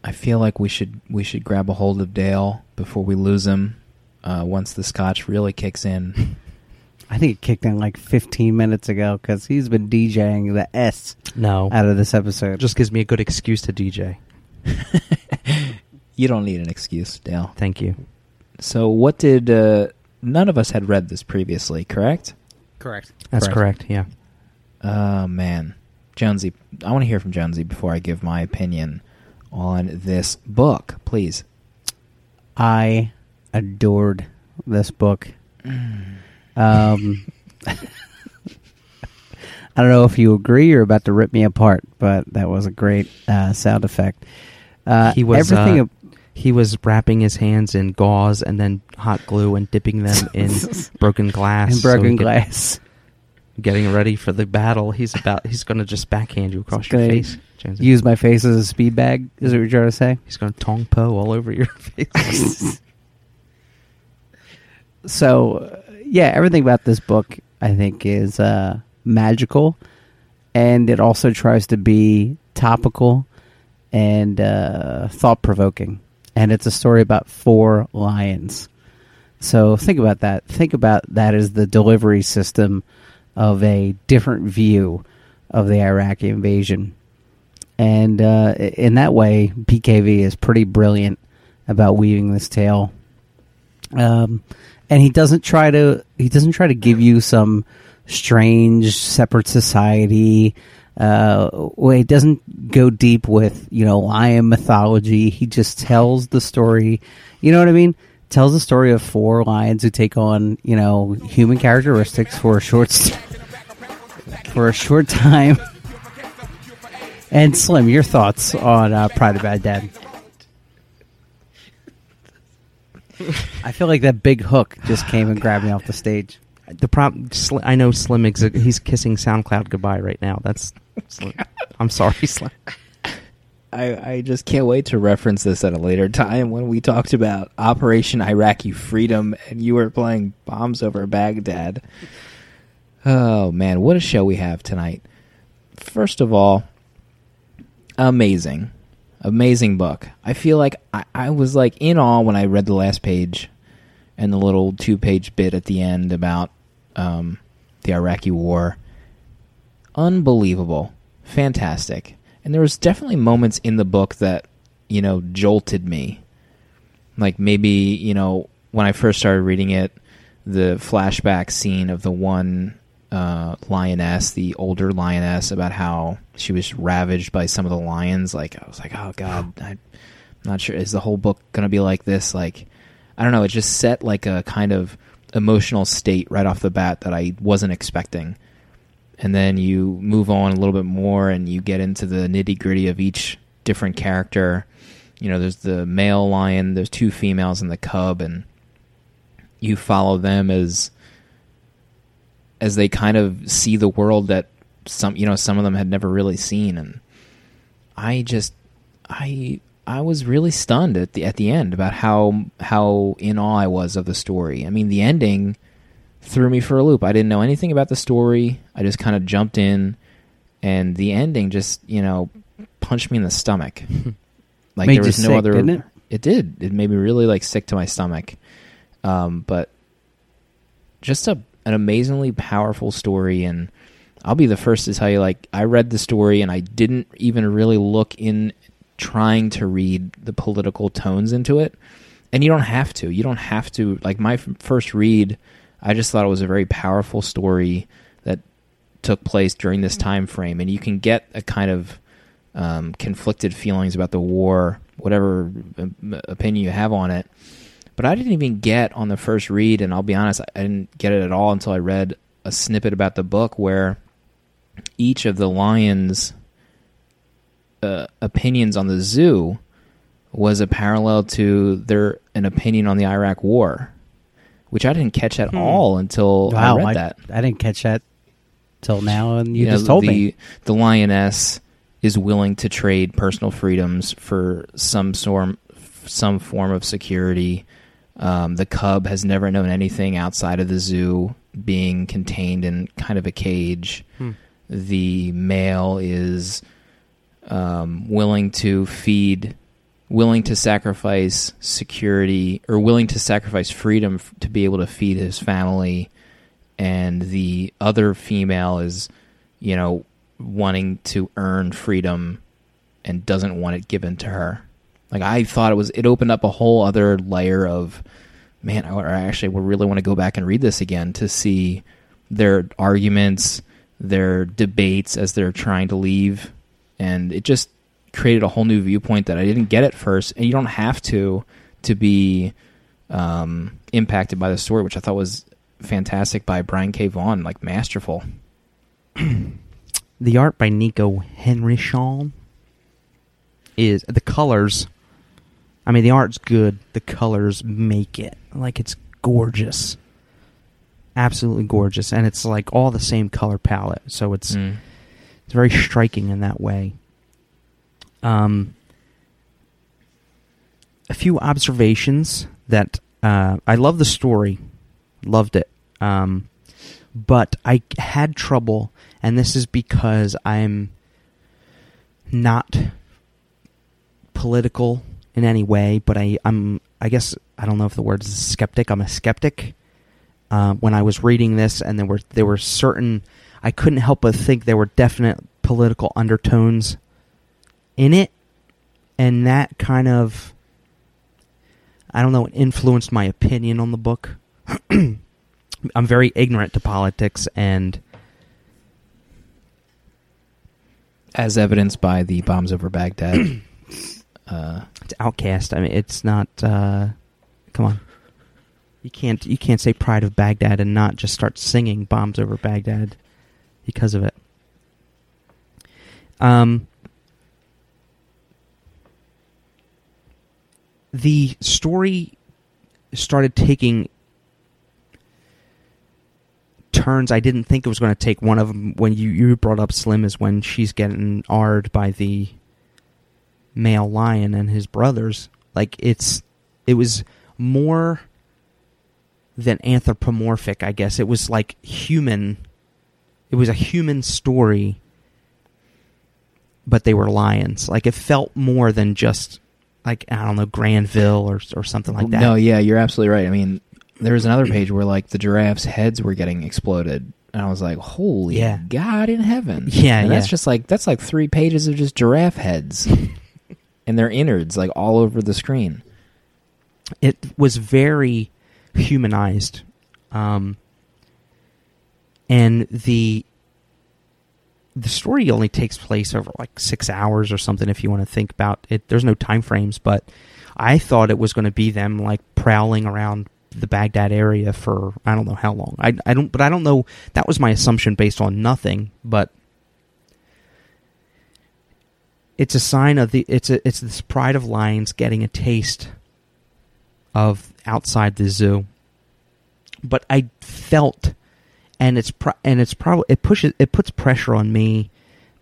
I feel like we should we should grab a hold of Dale before we lose him. Uh, once the scotch really kicks in, I think it kicked in like 15 minutes ago because he's been DJing the S No, out of this episode. just gives me a good excuse to DJ. you don't need an excuse, Dale. Thank you. So, what did uh, none of us had read this previously? Correct? correct. That's Correct. correct. Yeah. Oh man, Jonesy, I want to hear from Jonesy before I give my opinion on this book, please. I adored this book. Um, I don't know if you agree. You're about to rip me apart, but that was a great uh, sound effect. Uh, He was, everything. uh, ab- He was wrapping his hands in gauze and then hot glue and dipping them in broken glass. in so broken could- glass. Getting ready for the battle. He's about. He's going to just backhand you across your face. Jonesy. Use my face as a speed bag. Is what you're trying to say? He's going to tong po all over your face. so yeah, everything about this book I think is uh, magical, and it also tries to be topical and uh, thought provoking. And it's a story about four lions. So think about that. Think about that as the delivery system of a different view of the Iraqi invasion. And uh, in that way, BKV is pretty brilliant about weaving this tale um, and he doesn't try to he doesn't try to give you some strange separate society. Uh, well, he doesn't go deep with you know lion mythology. He just tells the story. You know what I mean? Tells the story of four lions who take on you know human characteristics for a short st- for a short time. And Slim, your thoughts on uh, Pride of Baghdad? I feel like that big hook just came and grabbed me off the stage. the problem. I know Slim. He's kissing SoundCloud goodbye right now. That's. I'm sorry, Slim. I, I just can't wait to reference this at a later time when we talked about Operation Iraqi Freedom and you were playing Bombs Over Baghdad. Oh man, what a show we have tonight. First of all, amazing. Amazing book. I feel like I, I was like in awe when I read the last page and the little two page bit at the end about um, the Iraqi war. Unbelievable. Fantastic. And there was definitely moments in the book that, you know, jolted me. Like maybe, you know, when I first started reading it, the flashback scene of the one uh, lioness, the older lioness, about how she was ravaged by some of the lions. Like, I was like, oh, God, I'm not sure. Is the whole book going to be like this? Like, I don't know. It just set like a kind of emotional state right off the bat that I wasn't expecting and then you move on a little bit more and you get into the nitty gritty of each different character. You know, there's the male lion, there's two females and the cub, and you follow them as as they kind of see the world that some you know some of them had never really seen, and I just I I was really stunned at the at the end about how how in awe I was of the story. I mean, the ending threw me for a loop. I didn't know anything about the story. I just kind of jumped in, and the ending just you know punched me in the stomach. like Made there was no sick, other. didn't it? did. It made me really like sick to my stomach. Um, but just a an amazingly powerful story, and I'll be the first to tell you. Like I read the story, and I didn't even really look in trying to read the political tones into it. And you don't have to. You don't have to. Like my f- first read, I just thought it was a very powerful story that took place during this time frame, and you can get a kind of um, conflicted feelings about the war, whatever um, opinion you have on it. But I didn't even get on the first read, and I'll be honest, I didn't get it at all until I read a snippet about the book where each of the lions' uh, opinions on the zoo was a parallel to their an opinion on the Iraq War, which I didn't catch at all until Wow, I read I, that. I didn't catch that till now, and you, know, just told the, me. the lioness is willing to trade personal freedoms for some sort some form of security Um, the cub has never known anything outside of the zoo, being contained in kind of a cage. Hmm. The male is um, willing to feed, willing to sacrifice security, or willing to sacrifice freedom f- to be able to feed his family. And the other female is, you know, wanting to earn freedom and doesn't want it given to her. Like I thought it was, it opened up a whole other layer of, man. I I actually would really want to go back and read this again to see their arguments, their debates as they're trying to leave, and it just created a whole new viewpoint that I didn't get at first. And you don't have to to be um, impacted by the story, which I thought was fantastic by Brian K. Vaughan, like masterful. the art by Nico Henrichon is the colors. I mean, the art's good. The colors make it like it's gorgeous, absolutely gorgeous, and it's like all the same color palette. So it's Mm. it's very striking in that way. Um, a few observations that uh, I love the story, loved it, um, but I had trouble, and this is because I'm not political in any way, but I, I'm I guess I don't know if the word is skeptic. I'm a skeptic. Uh, when I was reading this, and there were there were certain I couldn't help but think there were definite political undertones in it, and that kind of I don't know influenced my opinion on the book. I'm very ignorant to politics, and as evidenced by the bombs over Baghdad. uh, it's OutKast. I mean, it's not. Uh, come on, you can't you can't say "Pride of Baghdad" and not just start singing "Bombs Over Baghdad" because of it. Um, the story started taking turns I didn't think it was going to take. One of them, when you you brought up Slim, is when she's getting arred by the male lion and his brothers. Like it's it was more than anthropomorphic, I guess. It was like human. It was a human story, but they were lions. Like it felt more than just like I don't know Grandville or or something like that. No, yeah, you're absolutely right. I mean, there was another page where like the giraffes' heads were getting exploded, and I was like, "Holy Yeah. God in heaven!" Yeah, and that's just like that's like three pages of just giraffe heads and their innards like all over the screen. it was very humanized um and the the story only takes place over like six hours or something if you want to think about it. There's no time frames but i thought it was going to be them like prowling around the baghdad area for i don't know how long. I, I don't but i don't know. That was my assumption based on nothing but it's a sign of the it's a it's this pride of lions getting a taste of outside the zoo. But I felt, and it's pro- and it's probably it pushes it puts pressure on me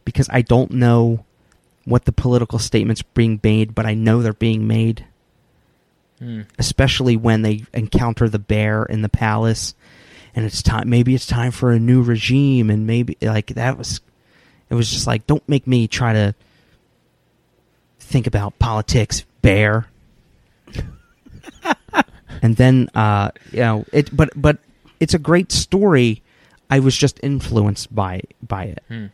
because I don't know what the political statements being made, but I know they're being made. Especially when they encounter the bear in the palace, and it's time. Maybe it's time for a new regime, and maybe like that was. It was just like, don't make me try to think about politics, bear and then uh you know it but but it's a great story i was just influenced by by it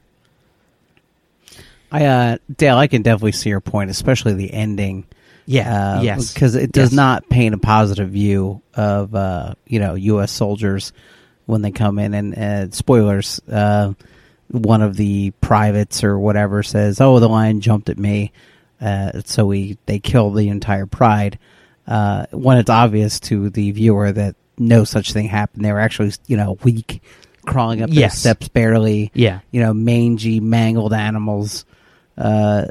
I uh, Dale, I can definitely see your point, especially the ending. yeah Uh, yes because it does Yes. not paint a positive view of uh, you know U.S. soldiers when they come in. And uh, spoilers, uh, one of the privates or whatever says, "Oh, the lion jumped at me," uh, so we they kill the entire pride. Uh, when it's obvious to the viewer that no such thing happened, they were actually you know weak, crawling up Yes. steps barely yeah you know, mangy, mangled animals. Uh,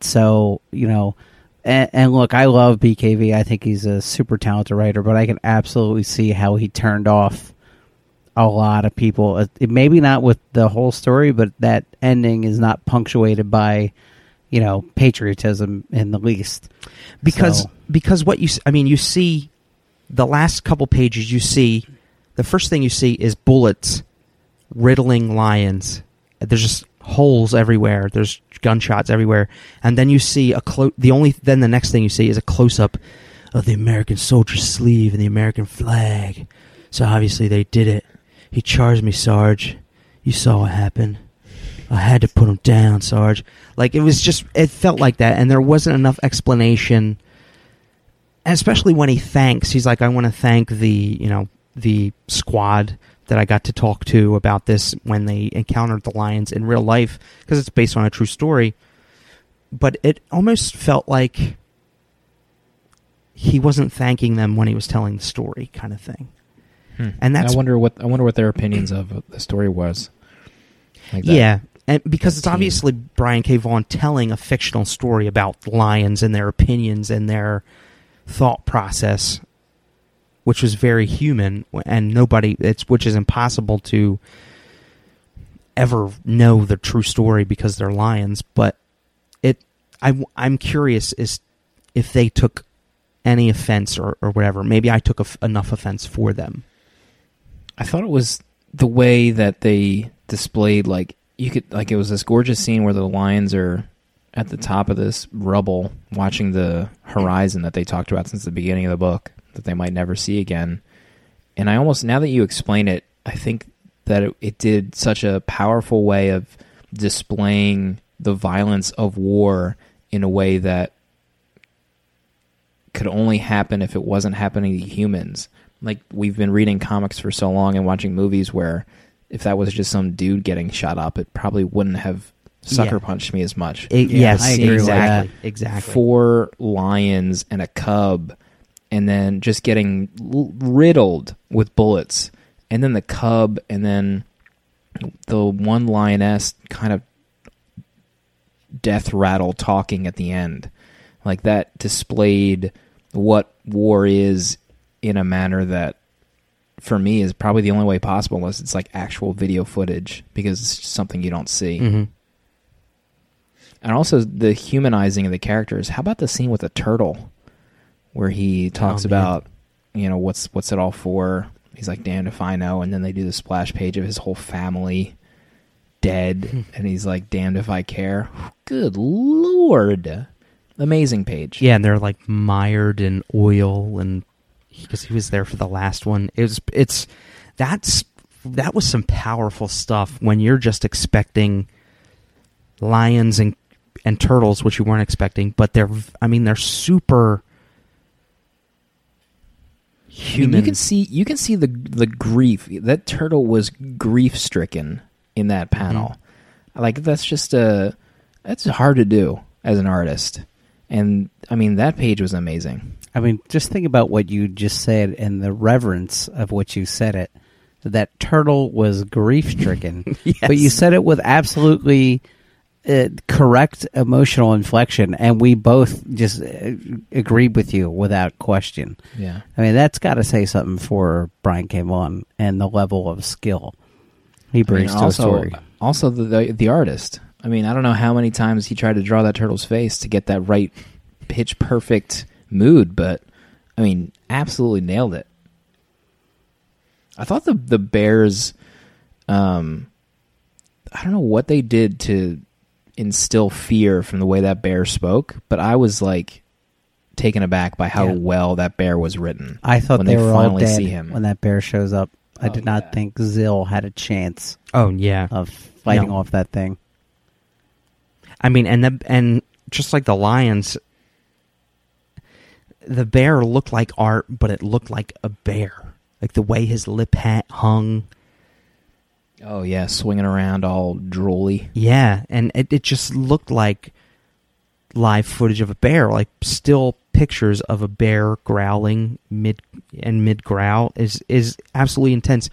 so you know, and, and look, I love BKV. I think he's a super talented writer, but I can absolutely see how he turned off a lot of people. Uh, It, maybe not with the whole story, but that ending is not punctuated by, you know, patriotism in the least. because So- because what you I mean you see the last couple pages you see the first thing you see is bullets riddling lions. There's just holes everywhere. There's gunshots everywhere, and then you see a close. The only then the next thing you see is a close up of the American soldier's sleeve and the American flag. So obviously they did it. He charged me, Sarge. You saw what happened. I had to put him down, Sarge. Like it was just it felt like that, and there wasn't enough explanation. Especially when he thanks, he's like, "I want to thank the you know the squad that I got to talk to about this when they encountered the lions in real life because it's based on a true story." But it almost felt like he wasn't thanking them when he was telling the story, kind of thing. Hmm. And that's I wonder what I wonder what their opinions of the story was. Like that. Yeah, and because it's obviously Brian K. Vaughan telling a fictional story about lions and their opinions and their thought process, which was very human, and nobody it's which is impossible to ever know the true story because they're lions. But it, I, I'm curious is if they took any offense or, or whatever. Maybe I took enough offense for them. I thought it was the way that they displayed like you could like it was this gorgeous scene where the lions are at the top of this rubble watching the horizon that they talked about since the beginning of the book that they might never see again. And I almost now that you explain it, I think that it, it did such a powerful way of displaying the violence of war in a way that could only happen if it wasn't happening to humans. Like we've been reading comics for so long and watching movies where if that was just some dude getting shot up, it probably wouldn't have sucker Yeah. punched me as much. It- Yeah, yes, I agree with exactly, exactly. Four lions and a cub, and then just getting riddled with bullets, and then the cub, and then the one lioness kind of death rattle talking at the end. Like that displayed what war is in a manner that for me is probably the only way possible unless it's like actual video footage because it's just something you don't see. hmm And also the humanizing of the characters. How about the scene with the turtle where he talks Oh, about you know what's what's it all for? He's like damned if I know and then they do the splash page of his whole family dead and he's like damned if I care. Good lord. Amazing page. Yeah, and they're like mired in oil, and because he was there for the last one, it was it's that's that was some powerful stuff when you're just expecting lions and and turtles, which you weren't expecting, but they're I mean they're super I mean, you can see you can see the the grief. That turtle was grief stricken in that mm-hmm. panel. Like that's just a that's hard to do as an artist. And I mean that page was amazing. I mean, just think about what you just said and the reverence of which you said it. That turtle was grief stricken, but you said it with absolutely uh, correct emotional inflection, and we both just uh, agreed with you without question. Yeah. I mean, that's got to say something for Brian K. Vaughan and the level of skill he I brings mean, to also a story. also the, the the artist. I mean, I don't know how many times he tried to draw that turtle's face to get that right pitch perfect mood, but I mean, absolutely nailed it. I thought the the Bears um I don't know what they did to instill fear from the way that bear spoke, but I was like taken aback by how Yeah. well that bear was written. I thought when they, they were all finally dead see him. when that bear shows up. I Oh, did not yeah. think Zill had a chance oh yeah, of fighting No. off that thing. I mean, and the, and just like the lions, the bear looked like art, but it looked like a bear. Like the way his lip hat hung. Oh yeah, swinging around all drooly. Yeah, and it, it just looked like live footage of a bear, like still pictures of a bear growling mid and mid growl is is absolutely intense.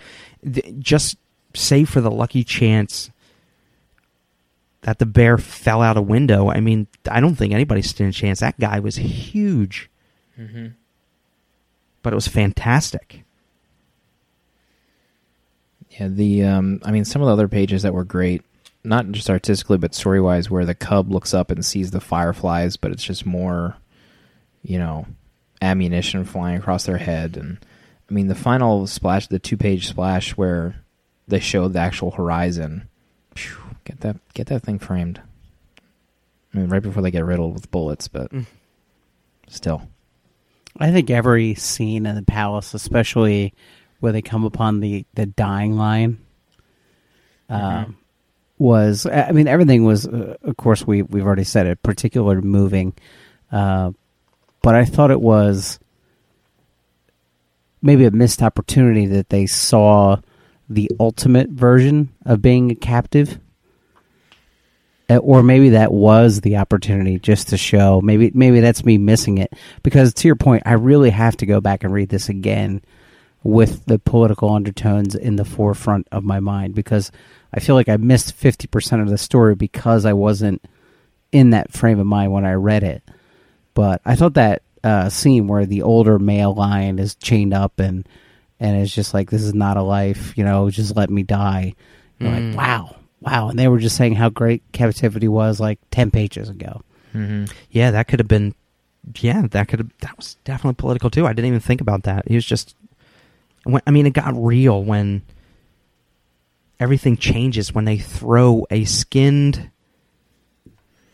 Just save for the lucky chance that the bear fell out a window. I mean, I don't think anybody stood a chance. That guy was huge, Mm-hmm. but it was fantastic. Yeah, the um, I mean, some of the other pages that were great, not just artistically but story wise, where the cub looks up and sees the fireflies, but it's just more, you know, ammunition flying across their head, and I mean the final splash, the two page splash where they show the actual horizon. Phew, get that get that thing framed. I mean, right before they get riddled with bullets, but Mm. still. I think every scene in the palace, especially where they come upon the the dying line, um, was. I mean, everything was. Uh, of course, we we've already said it. Particularly moving, uh, but I thought it was maybe a missed opportunity that they saw the ultimate version of being a captive. Uh, or maybe that was the opportunity just to show maybe maybe that's me missing it because to your point i really have to go back and read this again with the political undertones in the forefront of my mind because i feel like i missed 50% of the story because i wasn't in that frame of mind when i read it but i thought that uh, scene where the older male lion is chained up and and it's just like this is not a life you know just let me die Mm. like wow wow and they were just saying how great captivity was like 10 pages ago Mm-hmm. Yeah, that could have been. Yeah, that could have. That was definitely political too. I didn't even think about that. He was just. When, I mean, it got real when everything changes when they throw a skinned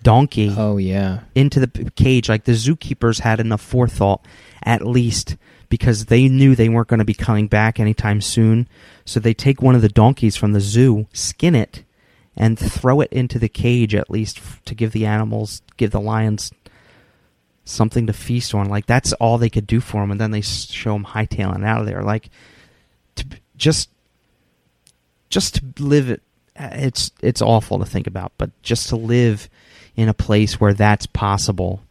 donkey Oh yeah, into the cage. Like the zookeepers had enough forethought, at least, because they knew they weren't going to be coming back anytime soon. So they take one of the donkeys from the zoo, skin it, and throw it into the cage at least f- to give the animals, give the lions something to feast on. Like that's all they could do for them, and then they show them hightailing out of there. Like to just, just to live it. Uh, it's it's awful to think about, but just to live in a place where that's possible,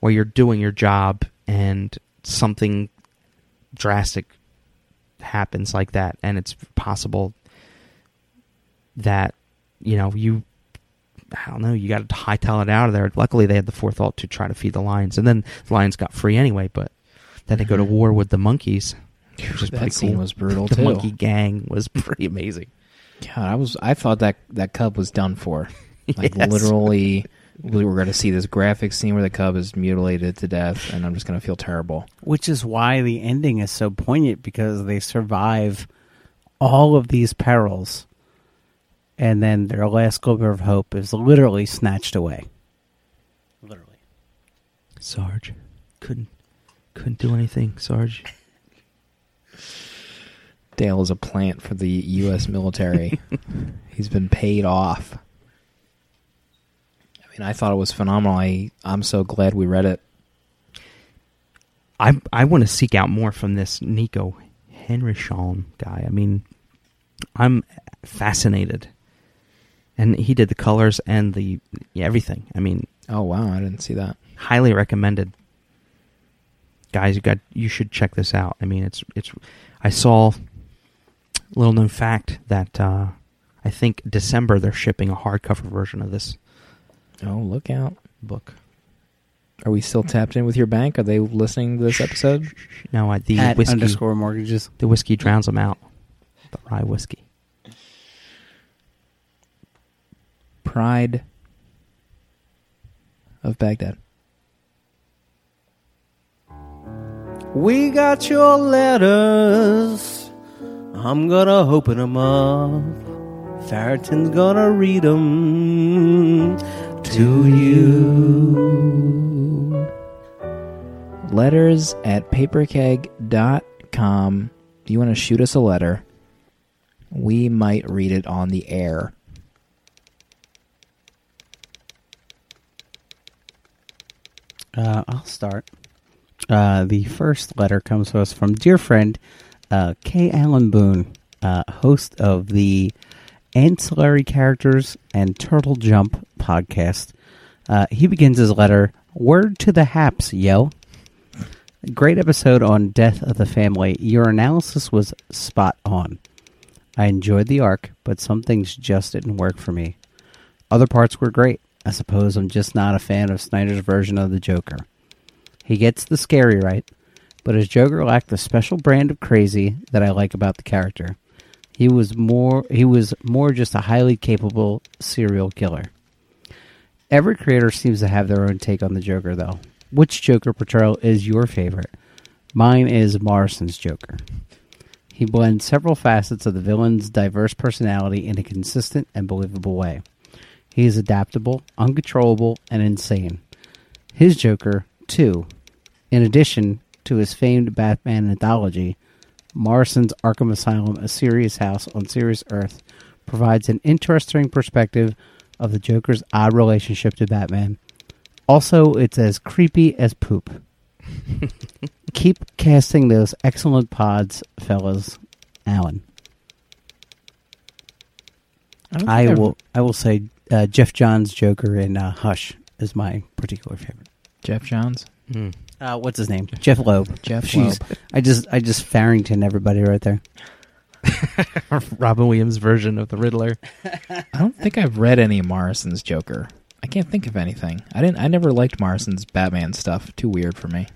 where you're doing your job and something drastic happens like that, and it's possible that you know you I don't know you got to hightail it out of there. Luckily, they had the forethought to try to feed the lions, and then the lions got free anyway. But then they go to war with the monkeys, which is that pretty scene cool. was brutal the too. monkey gang was pretty amazing. God, I was I thought that that cub was done for. Like Yes. literally, we were going to see this graphic scene where the cub is mutilated to death, and I'm just going to feel terrible. which is why the ending is so poignant because they survive all of these perils and then their last glimmer of hope is literally snatched away literally Sarge couldn't couldn't do anything. Sarge, Dale is a plant for the U.S. military. He's been paid off. I mean, I thought it was phenomenal. I I'm so glad we read it. I I want to seek out more from this Nico Henrichon guy. I mean, I'm fascinated, and he did the colors and the yeah, everything. I mean, Oh wow, I didn't see that. highly recommended. Guys, you got you should check this out. I mean, it's it's. I saw little known fact that uh, I think December they're shipping a hardcover version of this Oh, look out! book. Are we still tapped in with your bank? Are they listening to this episode? No, I, the at whiskey underscore mortgages the whiskey drowns them out. The rye whiskey. Pride of Baghdad. We got your letters. I'm gonna open them up. Farrington's gonna read them to you. Letters at paperkeg.com. Do you want to shoot us a letter? We might read it on the air. Uh, I'll start. Uh, the first letter comes to us from dear friend uh, K. Allen Boone, uh, host of the Ancillary Characters and Turtle Jump podcast. Uh, he begins his letter Word to the Haps, yo. Great episode on Death of the Family. Your analysis was spot on. I enjoyed the arc, but some things just didn't work for me. Other parts were great. I suppose I'm just not a fan of Snyder's version of the Joker. He gets the scary right, but his Joker lacked the special brand of crazy that I like about the character. He was more he was more just a highly capable serial killer. Every creator seems to have their own take on the Joker though. Which Joker portrayal is your favorite? Mine is Morrison's Joker. He blends several facets of the villain's diverse personality in a consistent and believable way. He is adaptable, uncontrollable, and insane. His Joker, too, in addition to his famed Batman anthology, Morrison's Arkham Asylum, A Serious House on Serious Earth, provides an interesting perspective of the Joker's odd relationship to Batman. Also, it's as creepy as poop. Keep casting those excellent pods, fellas. Alan. I I've- will. I will say uh, Geoff Johns' Joker in uh, Hush is my particular favorite. Geoff Johns. Hmm. Uh, what's his name? Jeph Loeb. Jeff Jeez. Loeb. I just, I just Farrington everybody right there. Robin Williams' version of the Riddler. I don't think I've read any Morrison's Joker. I can't think of anything. I didn't. I never liked Morrison's Batman stuff. Too weird for me.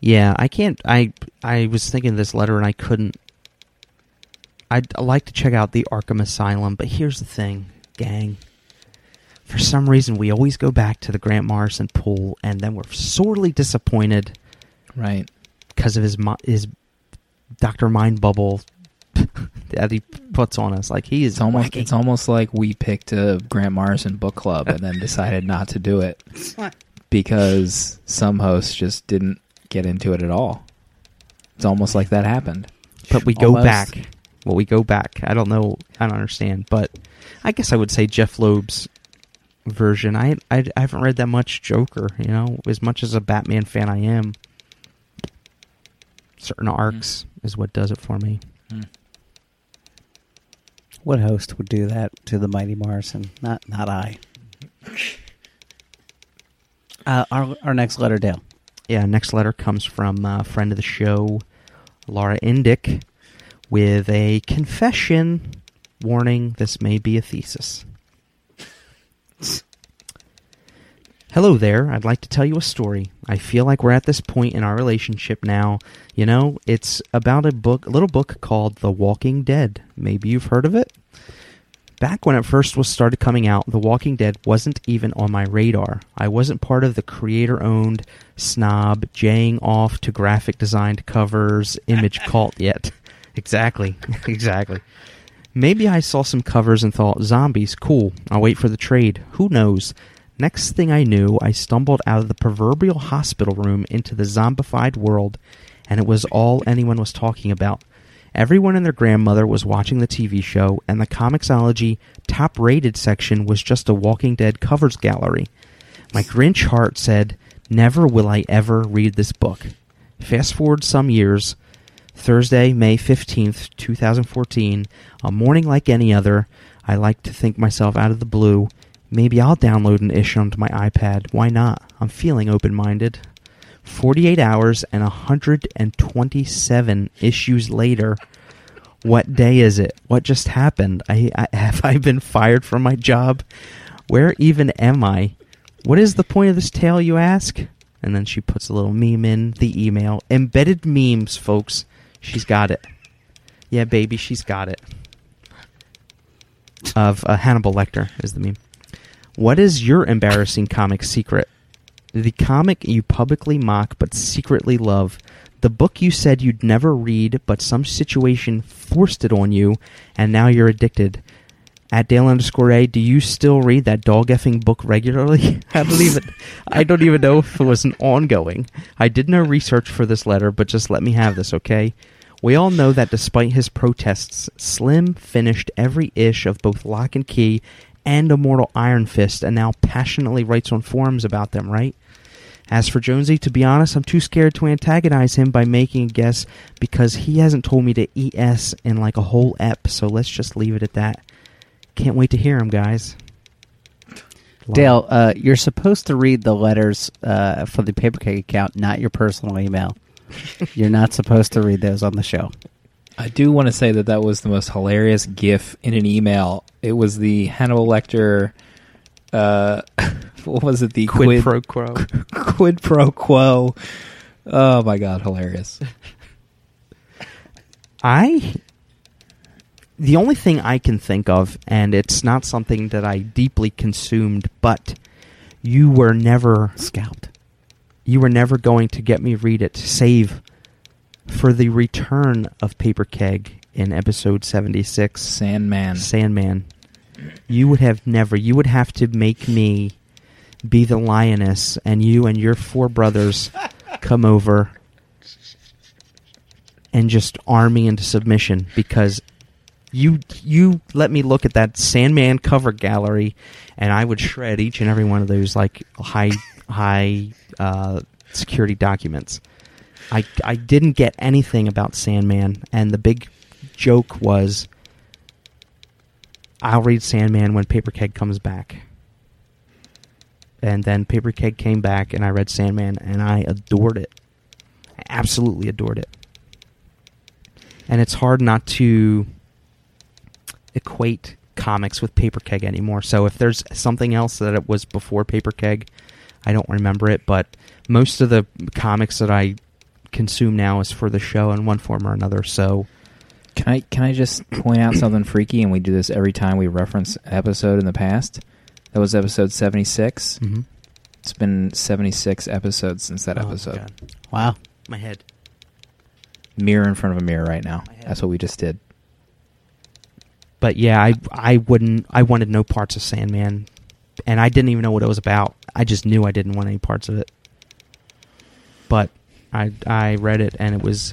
Yeah, I can't. I I was thinking this letter and I couldn't. I'd like to check out the Arkham Asylum, but here's the thing, gang. For some reason, we always go back to the Grant Morrison pool, and then we're sorely disappointed Right. because of his his Doctor Mind bubble that he puts on us. Like he is It's almost. wacky. It's almost like we picked a Grant Morrison book club and then decided not to do it because some hosts just didn't get into it at all. It's almost like that happened. but we go Almost. back. Well, we go back. I don't know. I don't understand, but I guess I would say Jeph Loeb's version. I, I I haven't read that much Joker. You know, as much as a Batman fan I am, certain arcs is what does it for me. What host would do that to the mighty Morrison? Not, not I. Uh, our, our next letter, Dale. Yeah. Next letter comes from a friend of the show, Laura Indick, with a confession. Warning: This may be a thesis. Hello there. I'd like to tell you a story. I feel like we're at this point in our relationship now. You know, it's about a book, a little book called The Walking Dead. Maybe you've heard of it. Back when it first was started coming out, The Walking Dead wasn't even on my radar. I wasn't part of the creator-owned snob jaying off to graphic designed covers image cult yet. Exactly. exactly. Maybe I saw some covers and thought, zombies, cool. I'll wait for the trade. Who knows? Next thing I knew, I stumbled out of the proverbial hospital room into the zombified world, and it was all anyone was talking about. Everyone and their grandmother was watching the TV show, and the Comixology top rated section was just a Walking Dead covers gallery. My Grinch heart said, Never will I ever read this book. Fast forward some years, Thursday, May 15th, 2014, a morning like any other, I like to think myself out of the blue. Maybe I'll download an issue onto my iPad. Why not? I'm feeling open minded. 48 hours and 127 issues later. What day is it? What just happened? I, I have I been fired from my job? Where even am I? What is the point of this tale, you ask? And then she puts a little meme in the email. Embedded memes, folks. She's got it. Yeah, baby, she's got it. Of uh, Hannibal Lecter is the meme. What is your embarrassing comic secret? The comic you publicly mock but secretly love. The book you said you'd never read, but some situation forced it on you, and now you're addicted. At Dale underscore A, do you still read that dog effing book regularly? I don't even, I don't even know if it was an ongoing. I did no research for this letter, but just let me have this, okay? We all know that despite his protests, Slim finished every ish of both Locke and Key and Immortal Iron Fist, and now passionately writes on forums about them, right? As for Jonesy, to be honest, I'm too scared to antagonize him by making a guess because he hasn't told me to ES in like a whole ep, so let's just leave it at that. Can't wait to hear them, guys. Dale, uh, you're supposed to read the letters uh, for the Paper Keg account, not your personal email. you're not supposed to read those on the show. I do want to say that that was the most hilarious GIF in an email. It was the Hannibal Lecter. Uh, what was it? The Quid quid, pro quo. quid pro quo. Oh my god, hilarious! I the only thing I can think of, and it's not something that I deeply consumed, but you were never Scalped. you were never going to get me read it, save for the return of Paper Keg in episode 76. Sandman. Sandman. You would have never. You would have to make me be the lioness, and you and your four brothers come over and just arm me into submission because you you let me look at that Sandman cover gallery, and I would shred each and every one of those like high high uh, security documents. I I didn't get anything about Sandman, and the big joke was I'll read Sandman when Paper Keg comes back. And then Paper Keg came back, and I read Sandman, and I adored it. I absolutely adored it. And it's hard not to equate comics with Paper Keg anymore. So if there's something else that it was before Paper Keg, I don't remember it. But most of the comics that I consume now is for the show in one form or another. So Can I can I just point out something freaky? And we do this every time we reference episode in the past. That was episode seventy six. Mm-hmm. It's been seventy six episodes since that Oh, episode. God. Wow. My head. Mirror in front of a mirror right now. That's what we just did. But yeah, I I wouldn't. I wanted no parts of Sandman, and I didn't even know what it was about. I just knew I didn't want any parts of it. But I I read it, and it was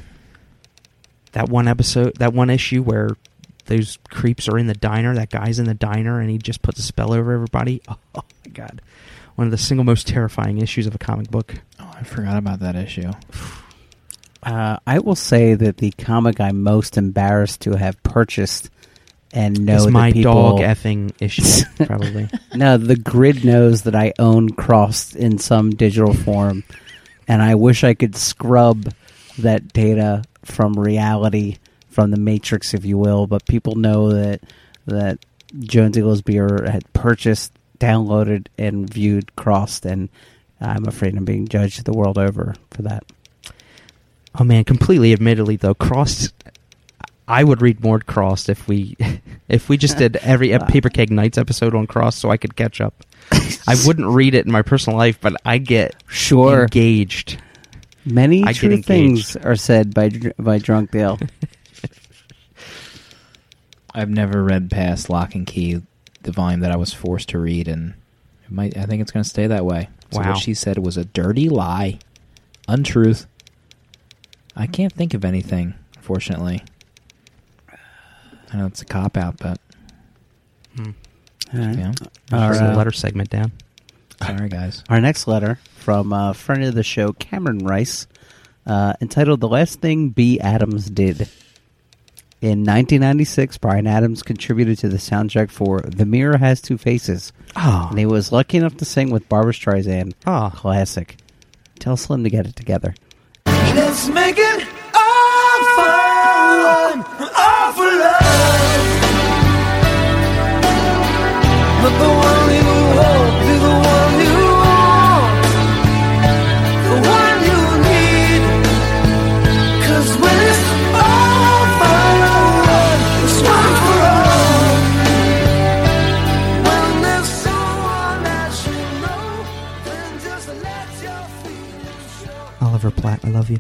that one episode, that one issue where those creeps are in the diner. That guy's in the diner, and he just puts a spell over everybody. Oh, my god, one of the single most terrifying issues of a comic book. Oh, I forgot about that issue. Uh, I will say that the comic I'm most embarrassed to have purchased and know it's that my people, dog effing issue, probably. No, the grid knows that I own Crossed in some digital form, and I wish I could scrub that data from reality, from the matrix, if you will. But people know that that Jones Eagles Beer had purchased, downloaded, and viewed Crossed, and I'm afraid I'm being judged the world over for that. Oh man, completely admittedly though, Crossed I would read more Crossed if we if we just did every ep- Paper Keg Nights episode on Cross so I could catch up. I wouldn't read it in my personal life, but I get Sure, engaged. many I true engaged. things are said by by Drunk Dale. I've never read past Locke and Key, the volume that I was forced to read, and it might. I think it's going to stay that way. So Wow. what she said was a dirty lie, untruth. I can't think of anything, unfortunately. I know it's a cop out, but All right. yeah. Our, Bring the uh, letter segment down. Sorry, guys. Our next letter from a friend of the show, Cameron Rice, uh, entitled "The Last Thing B. Adams Did." In 1996, Bryan Adams contributed to the soundtrack for "The Mirror Has Two Faces," Oh, and he was lucky enough to sing with Barbra Streisand. oh. Classic. Tell Slim to get it together. Let's make it all fun, But the one you hope is the one you want, the one you need. 'Cause when it's all fun, it's one for all. When there's someone that you know, then just let your feelings show. Oliver Platt, I love you.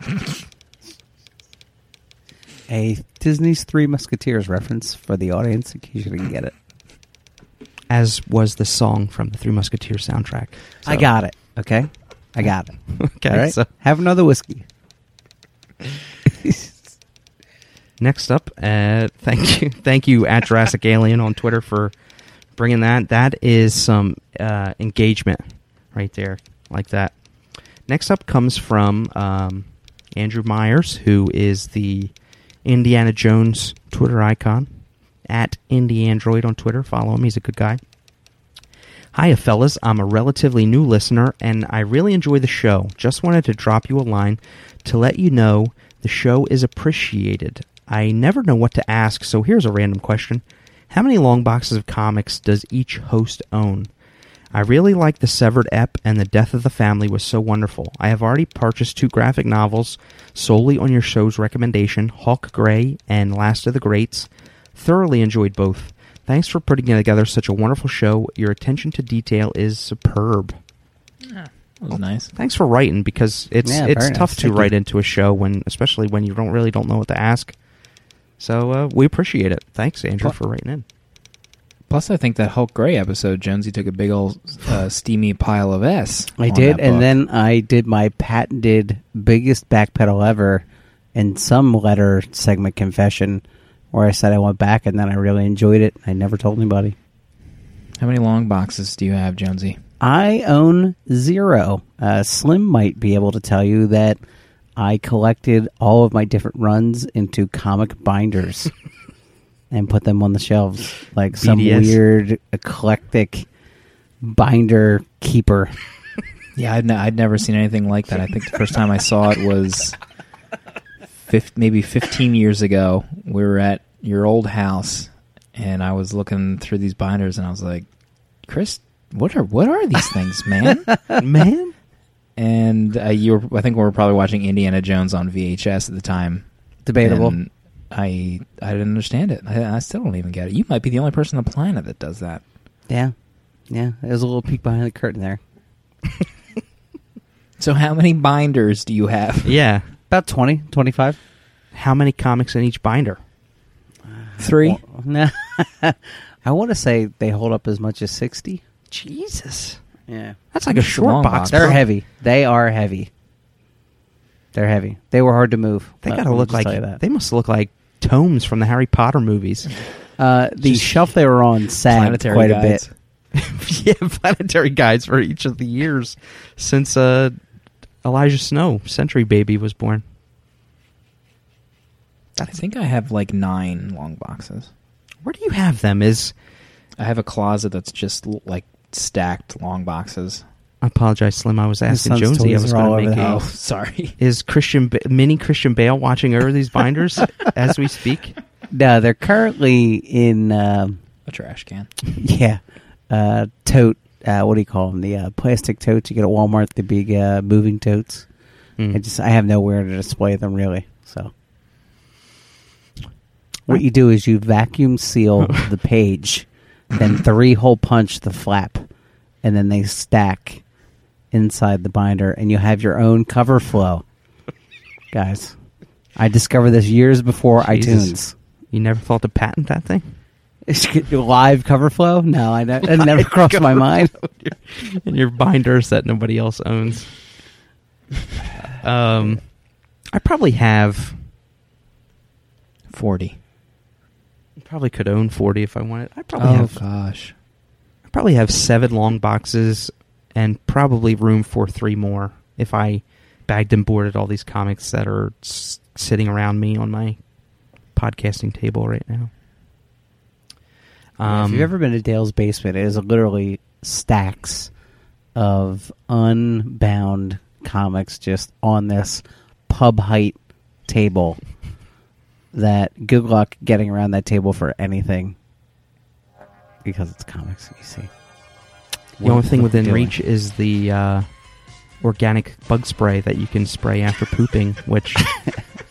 A Disney's Three Musketeers reference for the audience in case you didn't get it. As was the song from the Three Musketeers soundtrack. I got it. Okay, I got it. Okay, All right, so have another whiskey. Next up, uh, thank you, thank you at Jurassic Alien on Twitter for bringing that. That is some uh, engagement right there, like that. Next up comes from um, Andrew Myers, who is the Indiana Jones Twitter icon at IndieAndroid on Twitter. Follow him; he's a good guy. Hiya, fellas. I'm a relatively new listener, and I really enjoy the show. Just wanted to drop you a line to let you know the show is appreciated. I never know what to ask, so here's a random question. How many long boxes of comics does each host own? I really like The Severed Ep and The Death of the Family was so wonderful. I have already purchased two graphic novels solely on your show's recommendation, Hulk Gray and Last of the Greats. Thoroughly enjoyed both. Thanks for putting together such a wonderful show. Your attention to detail is superb. That was nice. Thanks for writing because it's Yeah, it's tough nice. to Thank you. write into a show when, especially when you don't really don't know what to ask. So uh, we appreciate it. Thanks, Andrew, Well- for writing in. Plus, I think that Hulk Gray episode, Jonesy took a big old uh, steamy pile of S. I on did, that and book. then I did my patented biggest backpedal ever in some letter segment confession where I said I went back and then I really enjoyed it. I never told anybody. how many long boxes do you have, Jonesy? I own zero. Uh, Slim might be able to tell you that I collected all of my different runs into comic binders and put them on the shelves like some weird eclectic binder keeper. Yeah, I'd, ne- I'd never seen anything like that. I think the first time I saw it was maybe 15 years ago. We were at your old house, and I was looking through these binders, and I was like, "Chris, what are what are these things, man?" Man, and uh, you were, I think we were probably watching Indiana Jones on VHS at the time. Debatable. And I I didn't understand it. I, I still don't even get it. You might be the only person on the planet that does that. Yeah. Yeah. There's a little peek behind the curtain there. So how many binders do you have? yeah. About 20, 25. How many comics in each binder? Three. No. I want to say they hold up as much as 60. Jesus, Yeah. that's like a short box. box. They're bro. heavy. They are heavy. They're heavy. They were hard to move. They gotta look like that. they must look like tomes from the Harry Potter movies. Uh, the Just shelf they were on sagged quite guides. a bit. yeah, planetary guides for each of the years since uh, Elijah Snow, Century Baby, was born. I think I have like nine long boxes. Where do you have them? Is I have a closet that's just like stacked long boxes. I apologize, Slim. I was asking son's Jonesy. I was going to make the a. house. sorry. Is Christian ba- mini Christian Bale watching over these binders as we speak? No, they're currently in, um, A trash can. yeah, uh, tote. Uh, what do you call them? The uh, plastic totes you get at Walmart. The big uh, moving totes. Hmm. I just I have nowhere to display them really. So what you do is you vacuum seal the page, then three hole punch the flap, and then they stack inside the binder, and you have your own cover flow. Guys, I discovered this years before Jesus. iTunes. You never thought to patent that thing? Live cover flow? No, I ne- it never crossed my mind. in your binders that nobody else owns. Um, I probably have. Forty. Probably could own forty if I wanted. I probably Oh have. gosh. I probably have seven long boxes and probably room for three more if I bagged and boarded all these comics that are s- sitting around me on my podcasting table right now. Yeah, if Um, you've ever been to Dale's basement, it is literally stacks of unbound comics just on this pub height table. That good luck getting around that table for anything because it's comics. You see, The only thing within doing? reach is the uh, organic bug spray that you can spray after pooping, which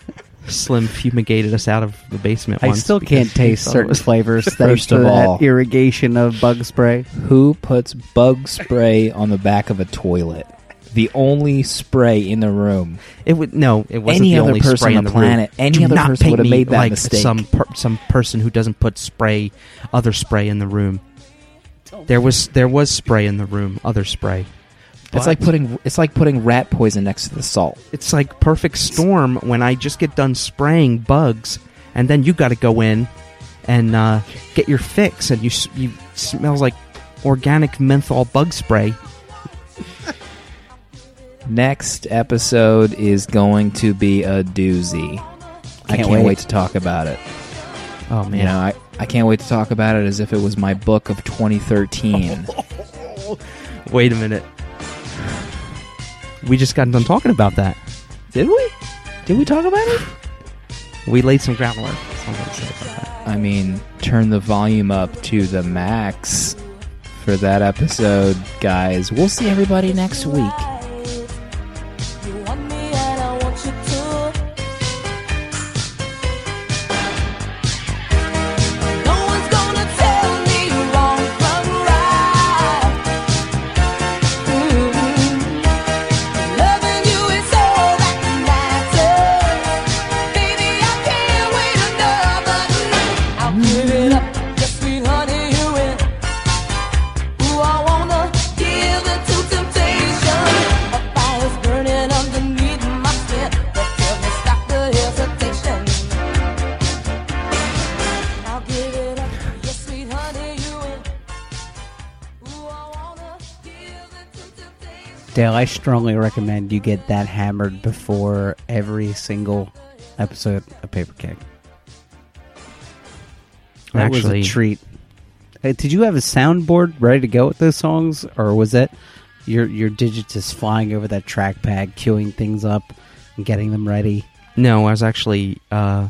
Slim fumigated us out of the basement. I still can't taste certain flavors thanks First to of that irrigation of bug spray. Who puts bug spray on the back of a toilet? The only spray in the room. It would no. It wasn't Any the other only person spray on in the the room. planet, any Do other not person would've me made that like mistake. Some per, some person who doesn't put spray, other spray in the room. There was there was spray in the room, other spray. It's like putting it's like putting rat poison next to the salt. it's like perfect storm when I just get done spraying bugs, and then you got to go in and uh, get your fix, and you you smells like organic menthol bug spray. Next episode is going to be a doozy. I Can't can't wait. wait. to talk about it. Oh man, You know, I, I can't wait to talk about it as if it was my book of 2013. wait a minute. We just got done talking about that. Did we? Did we talk about it? We laid some groundwork. I mean, turn the volume up to the max for that episode, guys. We'll see everybody next week. Strongly recommend you get that hammered before every single episode of Paper Keg. That Actually- was a treat. Hey, did you have a soundboard ready to go with those songs, or was that your your digits just flying over that trackpad, queuing things up and getting them ready? No, I was actually uh,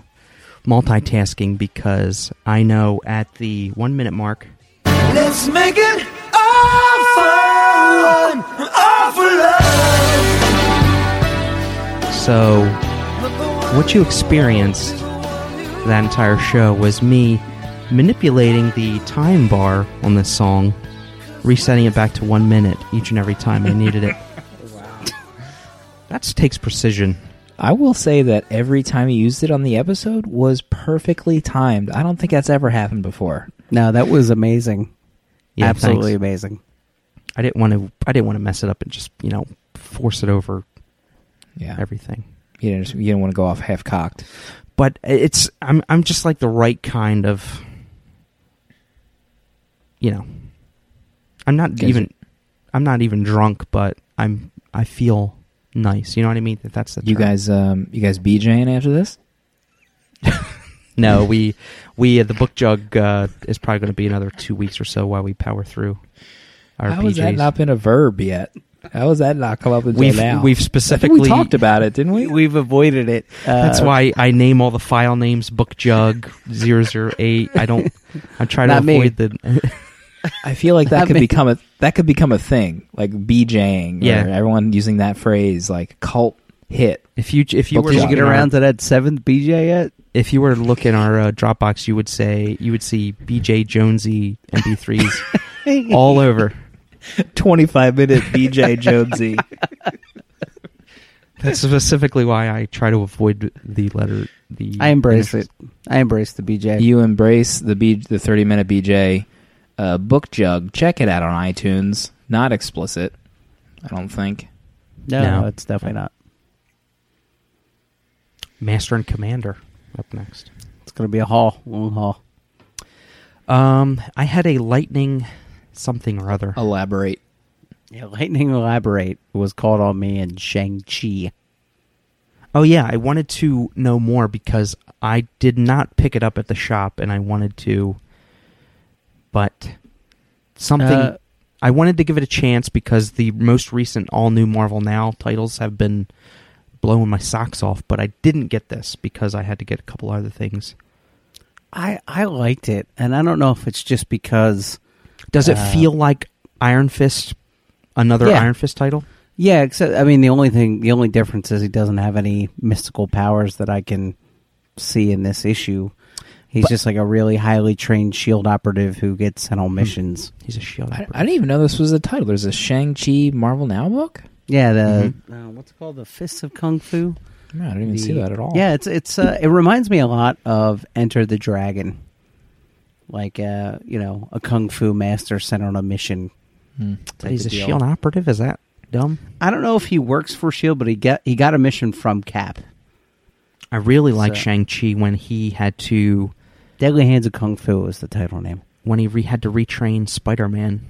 multitasking because I know at the one minute mark, Let's make it all fun, all for love. So what you experienced that entire show was me manipulating the time bar on this song, resetting it back to one minute each and every time I needed it. That takes precision. I will say that every time you used it on the episode was perfectly timed. I don't think that's ever happened before. No, that was amazing. Yeah, Absolutely thanks. amazing. I didn't want to. I didn't want to mess it up and just you know force it over Yeah, everything. you didn't. You didn't want to go off half cocked. But it's I'm I'm just like the right kind of. You know, I'm not even. I'm not even drunk, but I'm. I feel nice. You know what I mean? That that's the You term. guys, um, you guys BJing after this? No, we we uh, the book jug uh, is probably going to be another two weeks or so while we power through our How has that not been a verb yet? How has that not come up until We've now? we've specifically we talked about it, didn't we? We've avoided it. Uh, That's why I name all the file names book jug 008. I don't. I try to Not me. avoid the. I feel like that could me. become a that could become a thing, like BJing. Yeah. everyone using that phrase, like cult hit. If you if you Book were Did you get our- around to that seventh BJ yet? if you were to look in our uh, Dropbox, you would say you would see BJ Jonesy MP3s all over. Twenty five minute BJ Jonesy. That's specifically why I try to avoid the letter. The I embrace initials. it. I embrace the BJ. you embrace the B the thirty minute BJ uh, book jug. Check it out on iTunes. Not explicit, I don't think. no, No. it's definitely not. Master and Commander up next. It's going to be a haul, long haul. Um, I had a lightning something or other. Elaborate. Yeah, Lightning Elaborate was called on me in Shang-Chi. Oh yeah, I wanted to know more because I did not pick it up at the shop, and I wanted to. But something Uh, I wanted to give it a chance because the most recent all new Marvel Now titles have been blowing my socks off. But I didn't get this because I had to get a couple other things. I, I liked it, and I don't know if it's just because... Does it Uh, feel like Iron Fist, another Yeah. Iron Fist title? Yeah, except, I mean, the only thing, the only difference is he doesn't have any mystical powers that I can see in this issue. He's But- just like a really highly trained shield operative who gets sent on missions. He's a shield. I, operative. I didn't even know this was a title. There's a Shang Chi Marvel Now book. Yeah, the uh, what's it called the Fists of Kung Fu. No, I didn't even The- see that at all. Yeah, it's it's uh, it reminds me a lot of Enter the Dragon, like uh, you know a kung fu master sent on a mission. Hmm. type He's a deal. shield operative. Is that dumb? I don't know if he works for Shield, but he get he got a mission from Cap. I really like So- Shang Chi when he had to Deadly Hands of Kung Fu is the title name. when he re- had to retrain Spider Man.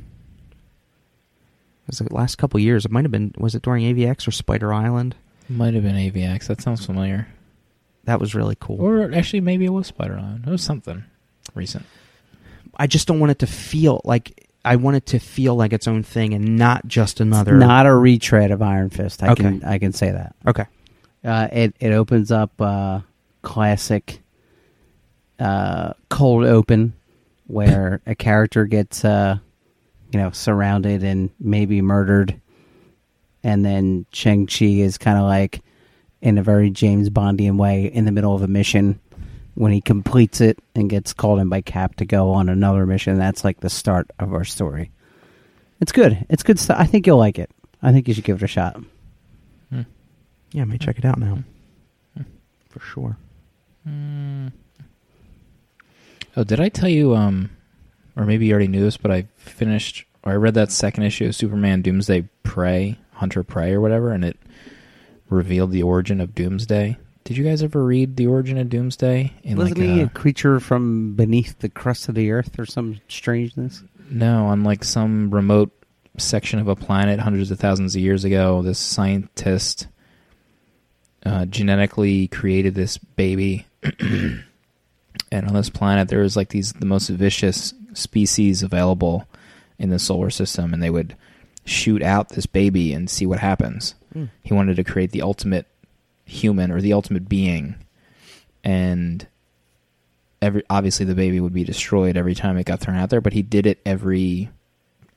Was it the last couple years? It might have been. Was it during AVX or Spider Island? Might have been AVX. That sounds familiar. That was really cool. Or actually, maybe it was Spider Man. It was something recent. I just don't want it to feel like I want it to feel like its own thing and not just another. Not a retread of Iron Fist. I Okay. can I can say that. okay. Uh, it it opens up uh, classic uh, cold open where a character gets uh, you know surrounded and maybe murdered, and then Shang-Chi is kind of like in a very James Bondian way in the middle of a mission. When he completes it and gets called in by Cap to go on another mission, that's like the start of our story. It's good. It's good stuff. I think you'll like it. I think you should give it a shot. Hmm. Yeah, I may check it out now. Hmm. For sure. Hmm. Oh, did I tell you? Um, or maybe you already knew this, but I finished or I read that second issue of Superman Doomsday Prey, Hunter Prey, or whatever, and it revealed the origin of Doomsday. Did you guys ever read the origin of Doomsday? In Wasn't like he a- a creature from beneath the crust of the earth or some strangeness? no, on like some remote section of a planet hundreds of thousands of years ago. This scientist uh, genetically created this baby, and on this planet there was like these the most vicious species available in the solar system, and they would shoot out this baby and see what happens. Hmm. He wanted to create the ultimate human or the ultimate being, and every obviously the baby would be destroyed every time it got thrown out there. But he did it every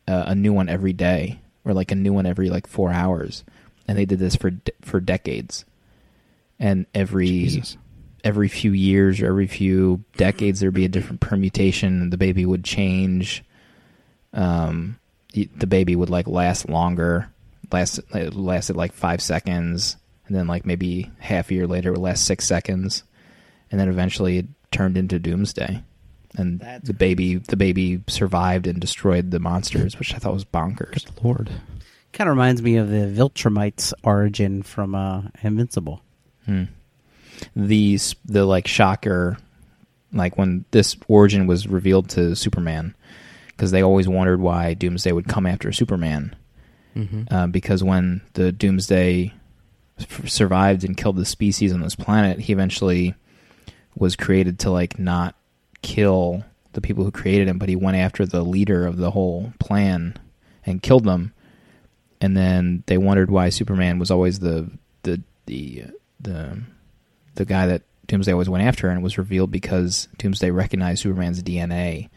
uh, a new one every day, or like a new one every like four hours, and they did this for de- for decades. And every Jesus. every few years or every few decades there'd be a different permutation and the baby would change um the baby would like last longer last it lasted like five seconds and then like maybe half a year later it would last six seconds and then eventually it turned into doomsday and That's the baby the baby survived and destroyed the monsters which i thought was bonkers Good lord. Kind of reminds me of the Viltrumites origin from uh, Invincible. Hmm. The the like shocker, like when this origin was revealed to Superman, because they always wondered why Doomsday would come after Superman. Mm-hmm. Uh, because when the Doomsday f- survived and killed the species on this planet, he eventually was created to like not kill the people who created him, but he went after the leader of the whole plan and killed them. And then they wondered why Superman was always the the the the the guy that Doomsday always went after, and it was revealed because Doomsday recognized Superman's DNA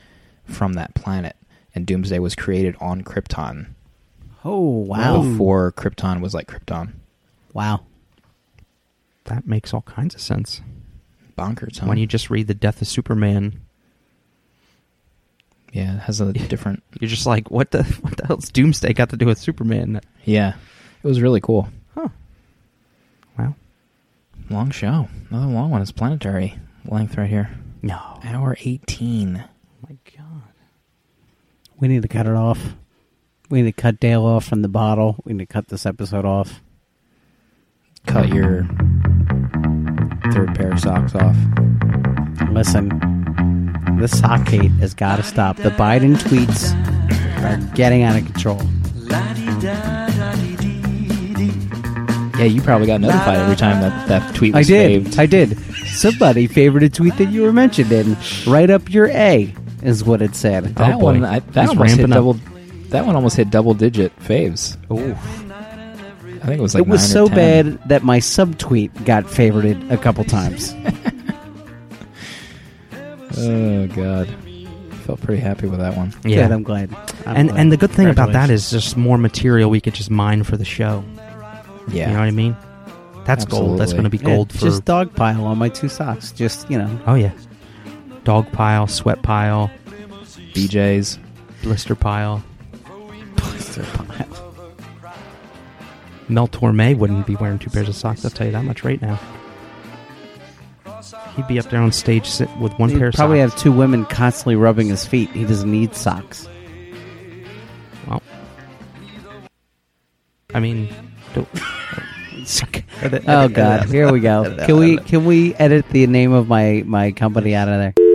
from that planet, and Doomsday was created on Krypton Oh wow! before Krypton was like Krypton. Wow. That makes all kinds of sense. Bonkers, huh? When you just read the death of Superman, yeah, it has a different. you're just like, what the what the hell's Doomsday got to do with Superman? Yeah, it was really cool. Huh. Wow. Long show, another long one. It's planetary length right here. No. Hour eighteen. Oh my God. We need to cut it off. We need to cut Dale off from the bottle. We need to cut this episode off. Cut your third pair of socks off. Listen, the sock hate has got to stop. The Biden tweets are getting out of control. Yeah, you probably got notified every time that that tweet I was did. saved. I did. Somebody favored a tweet that you were mentioned in. Right up your A is what it said. that Oh, boy. one, I, that He's almost hit ramping up. double. That one almost hit double digit faves. Ooh. I think it was like it was nine or so 10. bad that my subtweet got favorited a couple times. Oh god, felt pretty happy with that one. Yeah. Good, I'm glad. I'm and glad. and the good thing about that is just more material we could just mine for the show. Yeah, You know what I mean? That's gold. That's going to be Yeah, gold for. just dog pile on my two socks. Just you know, oh yeah, dog pile, sweat pile, BJ's. blister pile. blister pile. Mel Torme wouldn't be wearing two pairs of socks. I'll tell you that much right now. He'd be up there on stage sit with one He'd pair of probably socks. have two women constantly rubbing his feet. He doesn't need socks. Well, I mean, don't, Oh God, here we go. Can we can we edit the name of my my company out of there?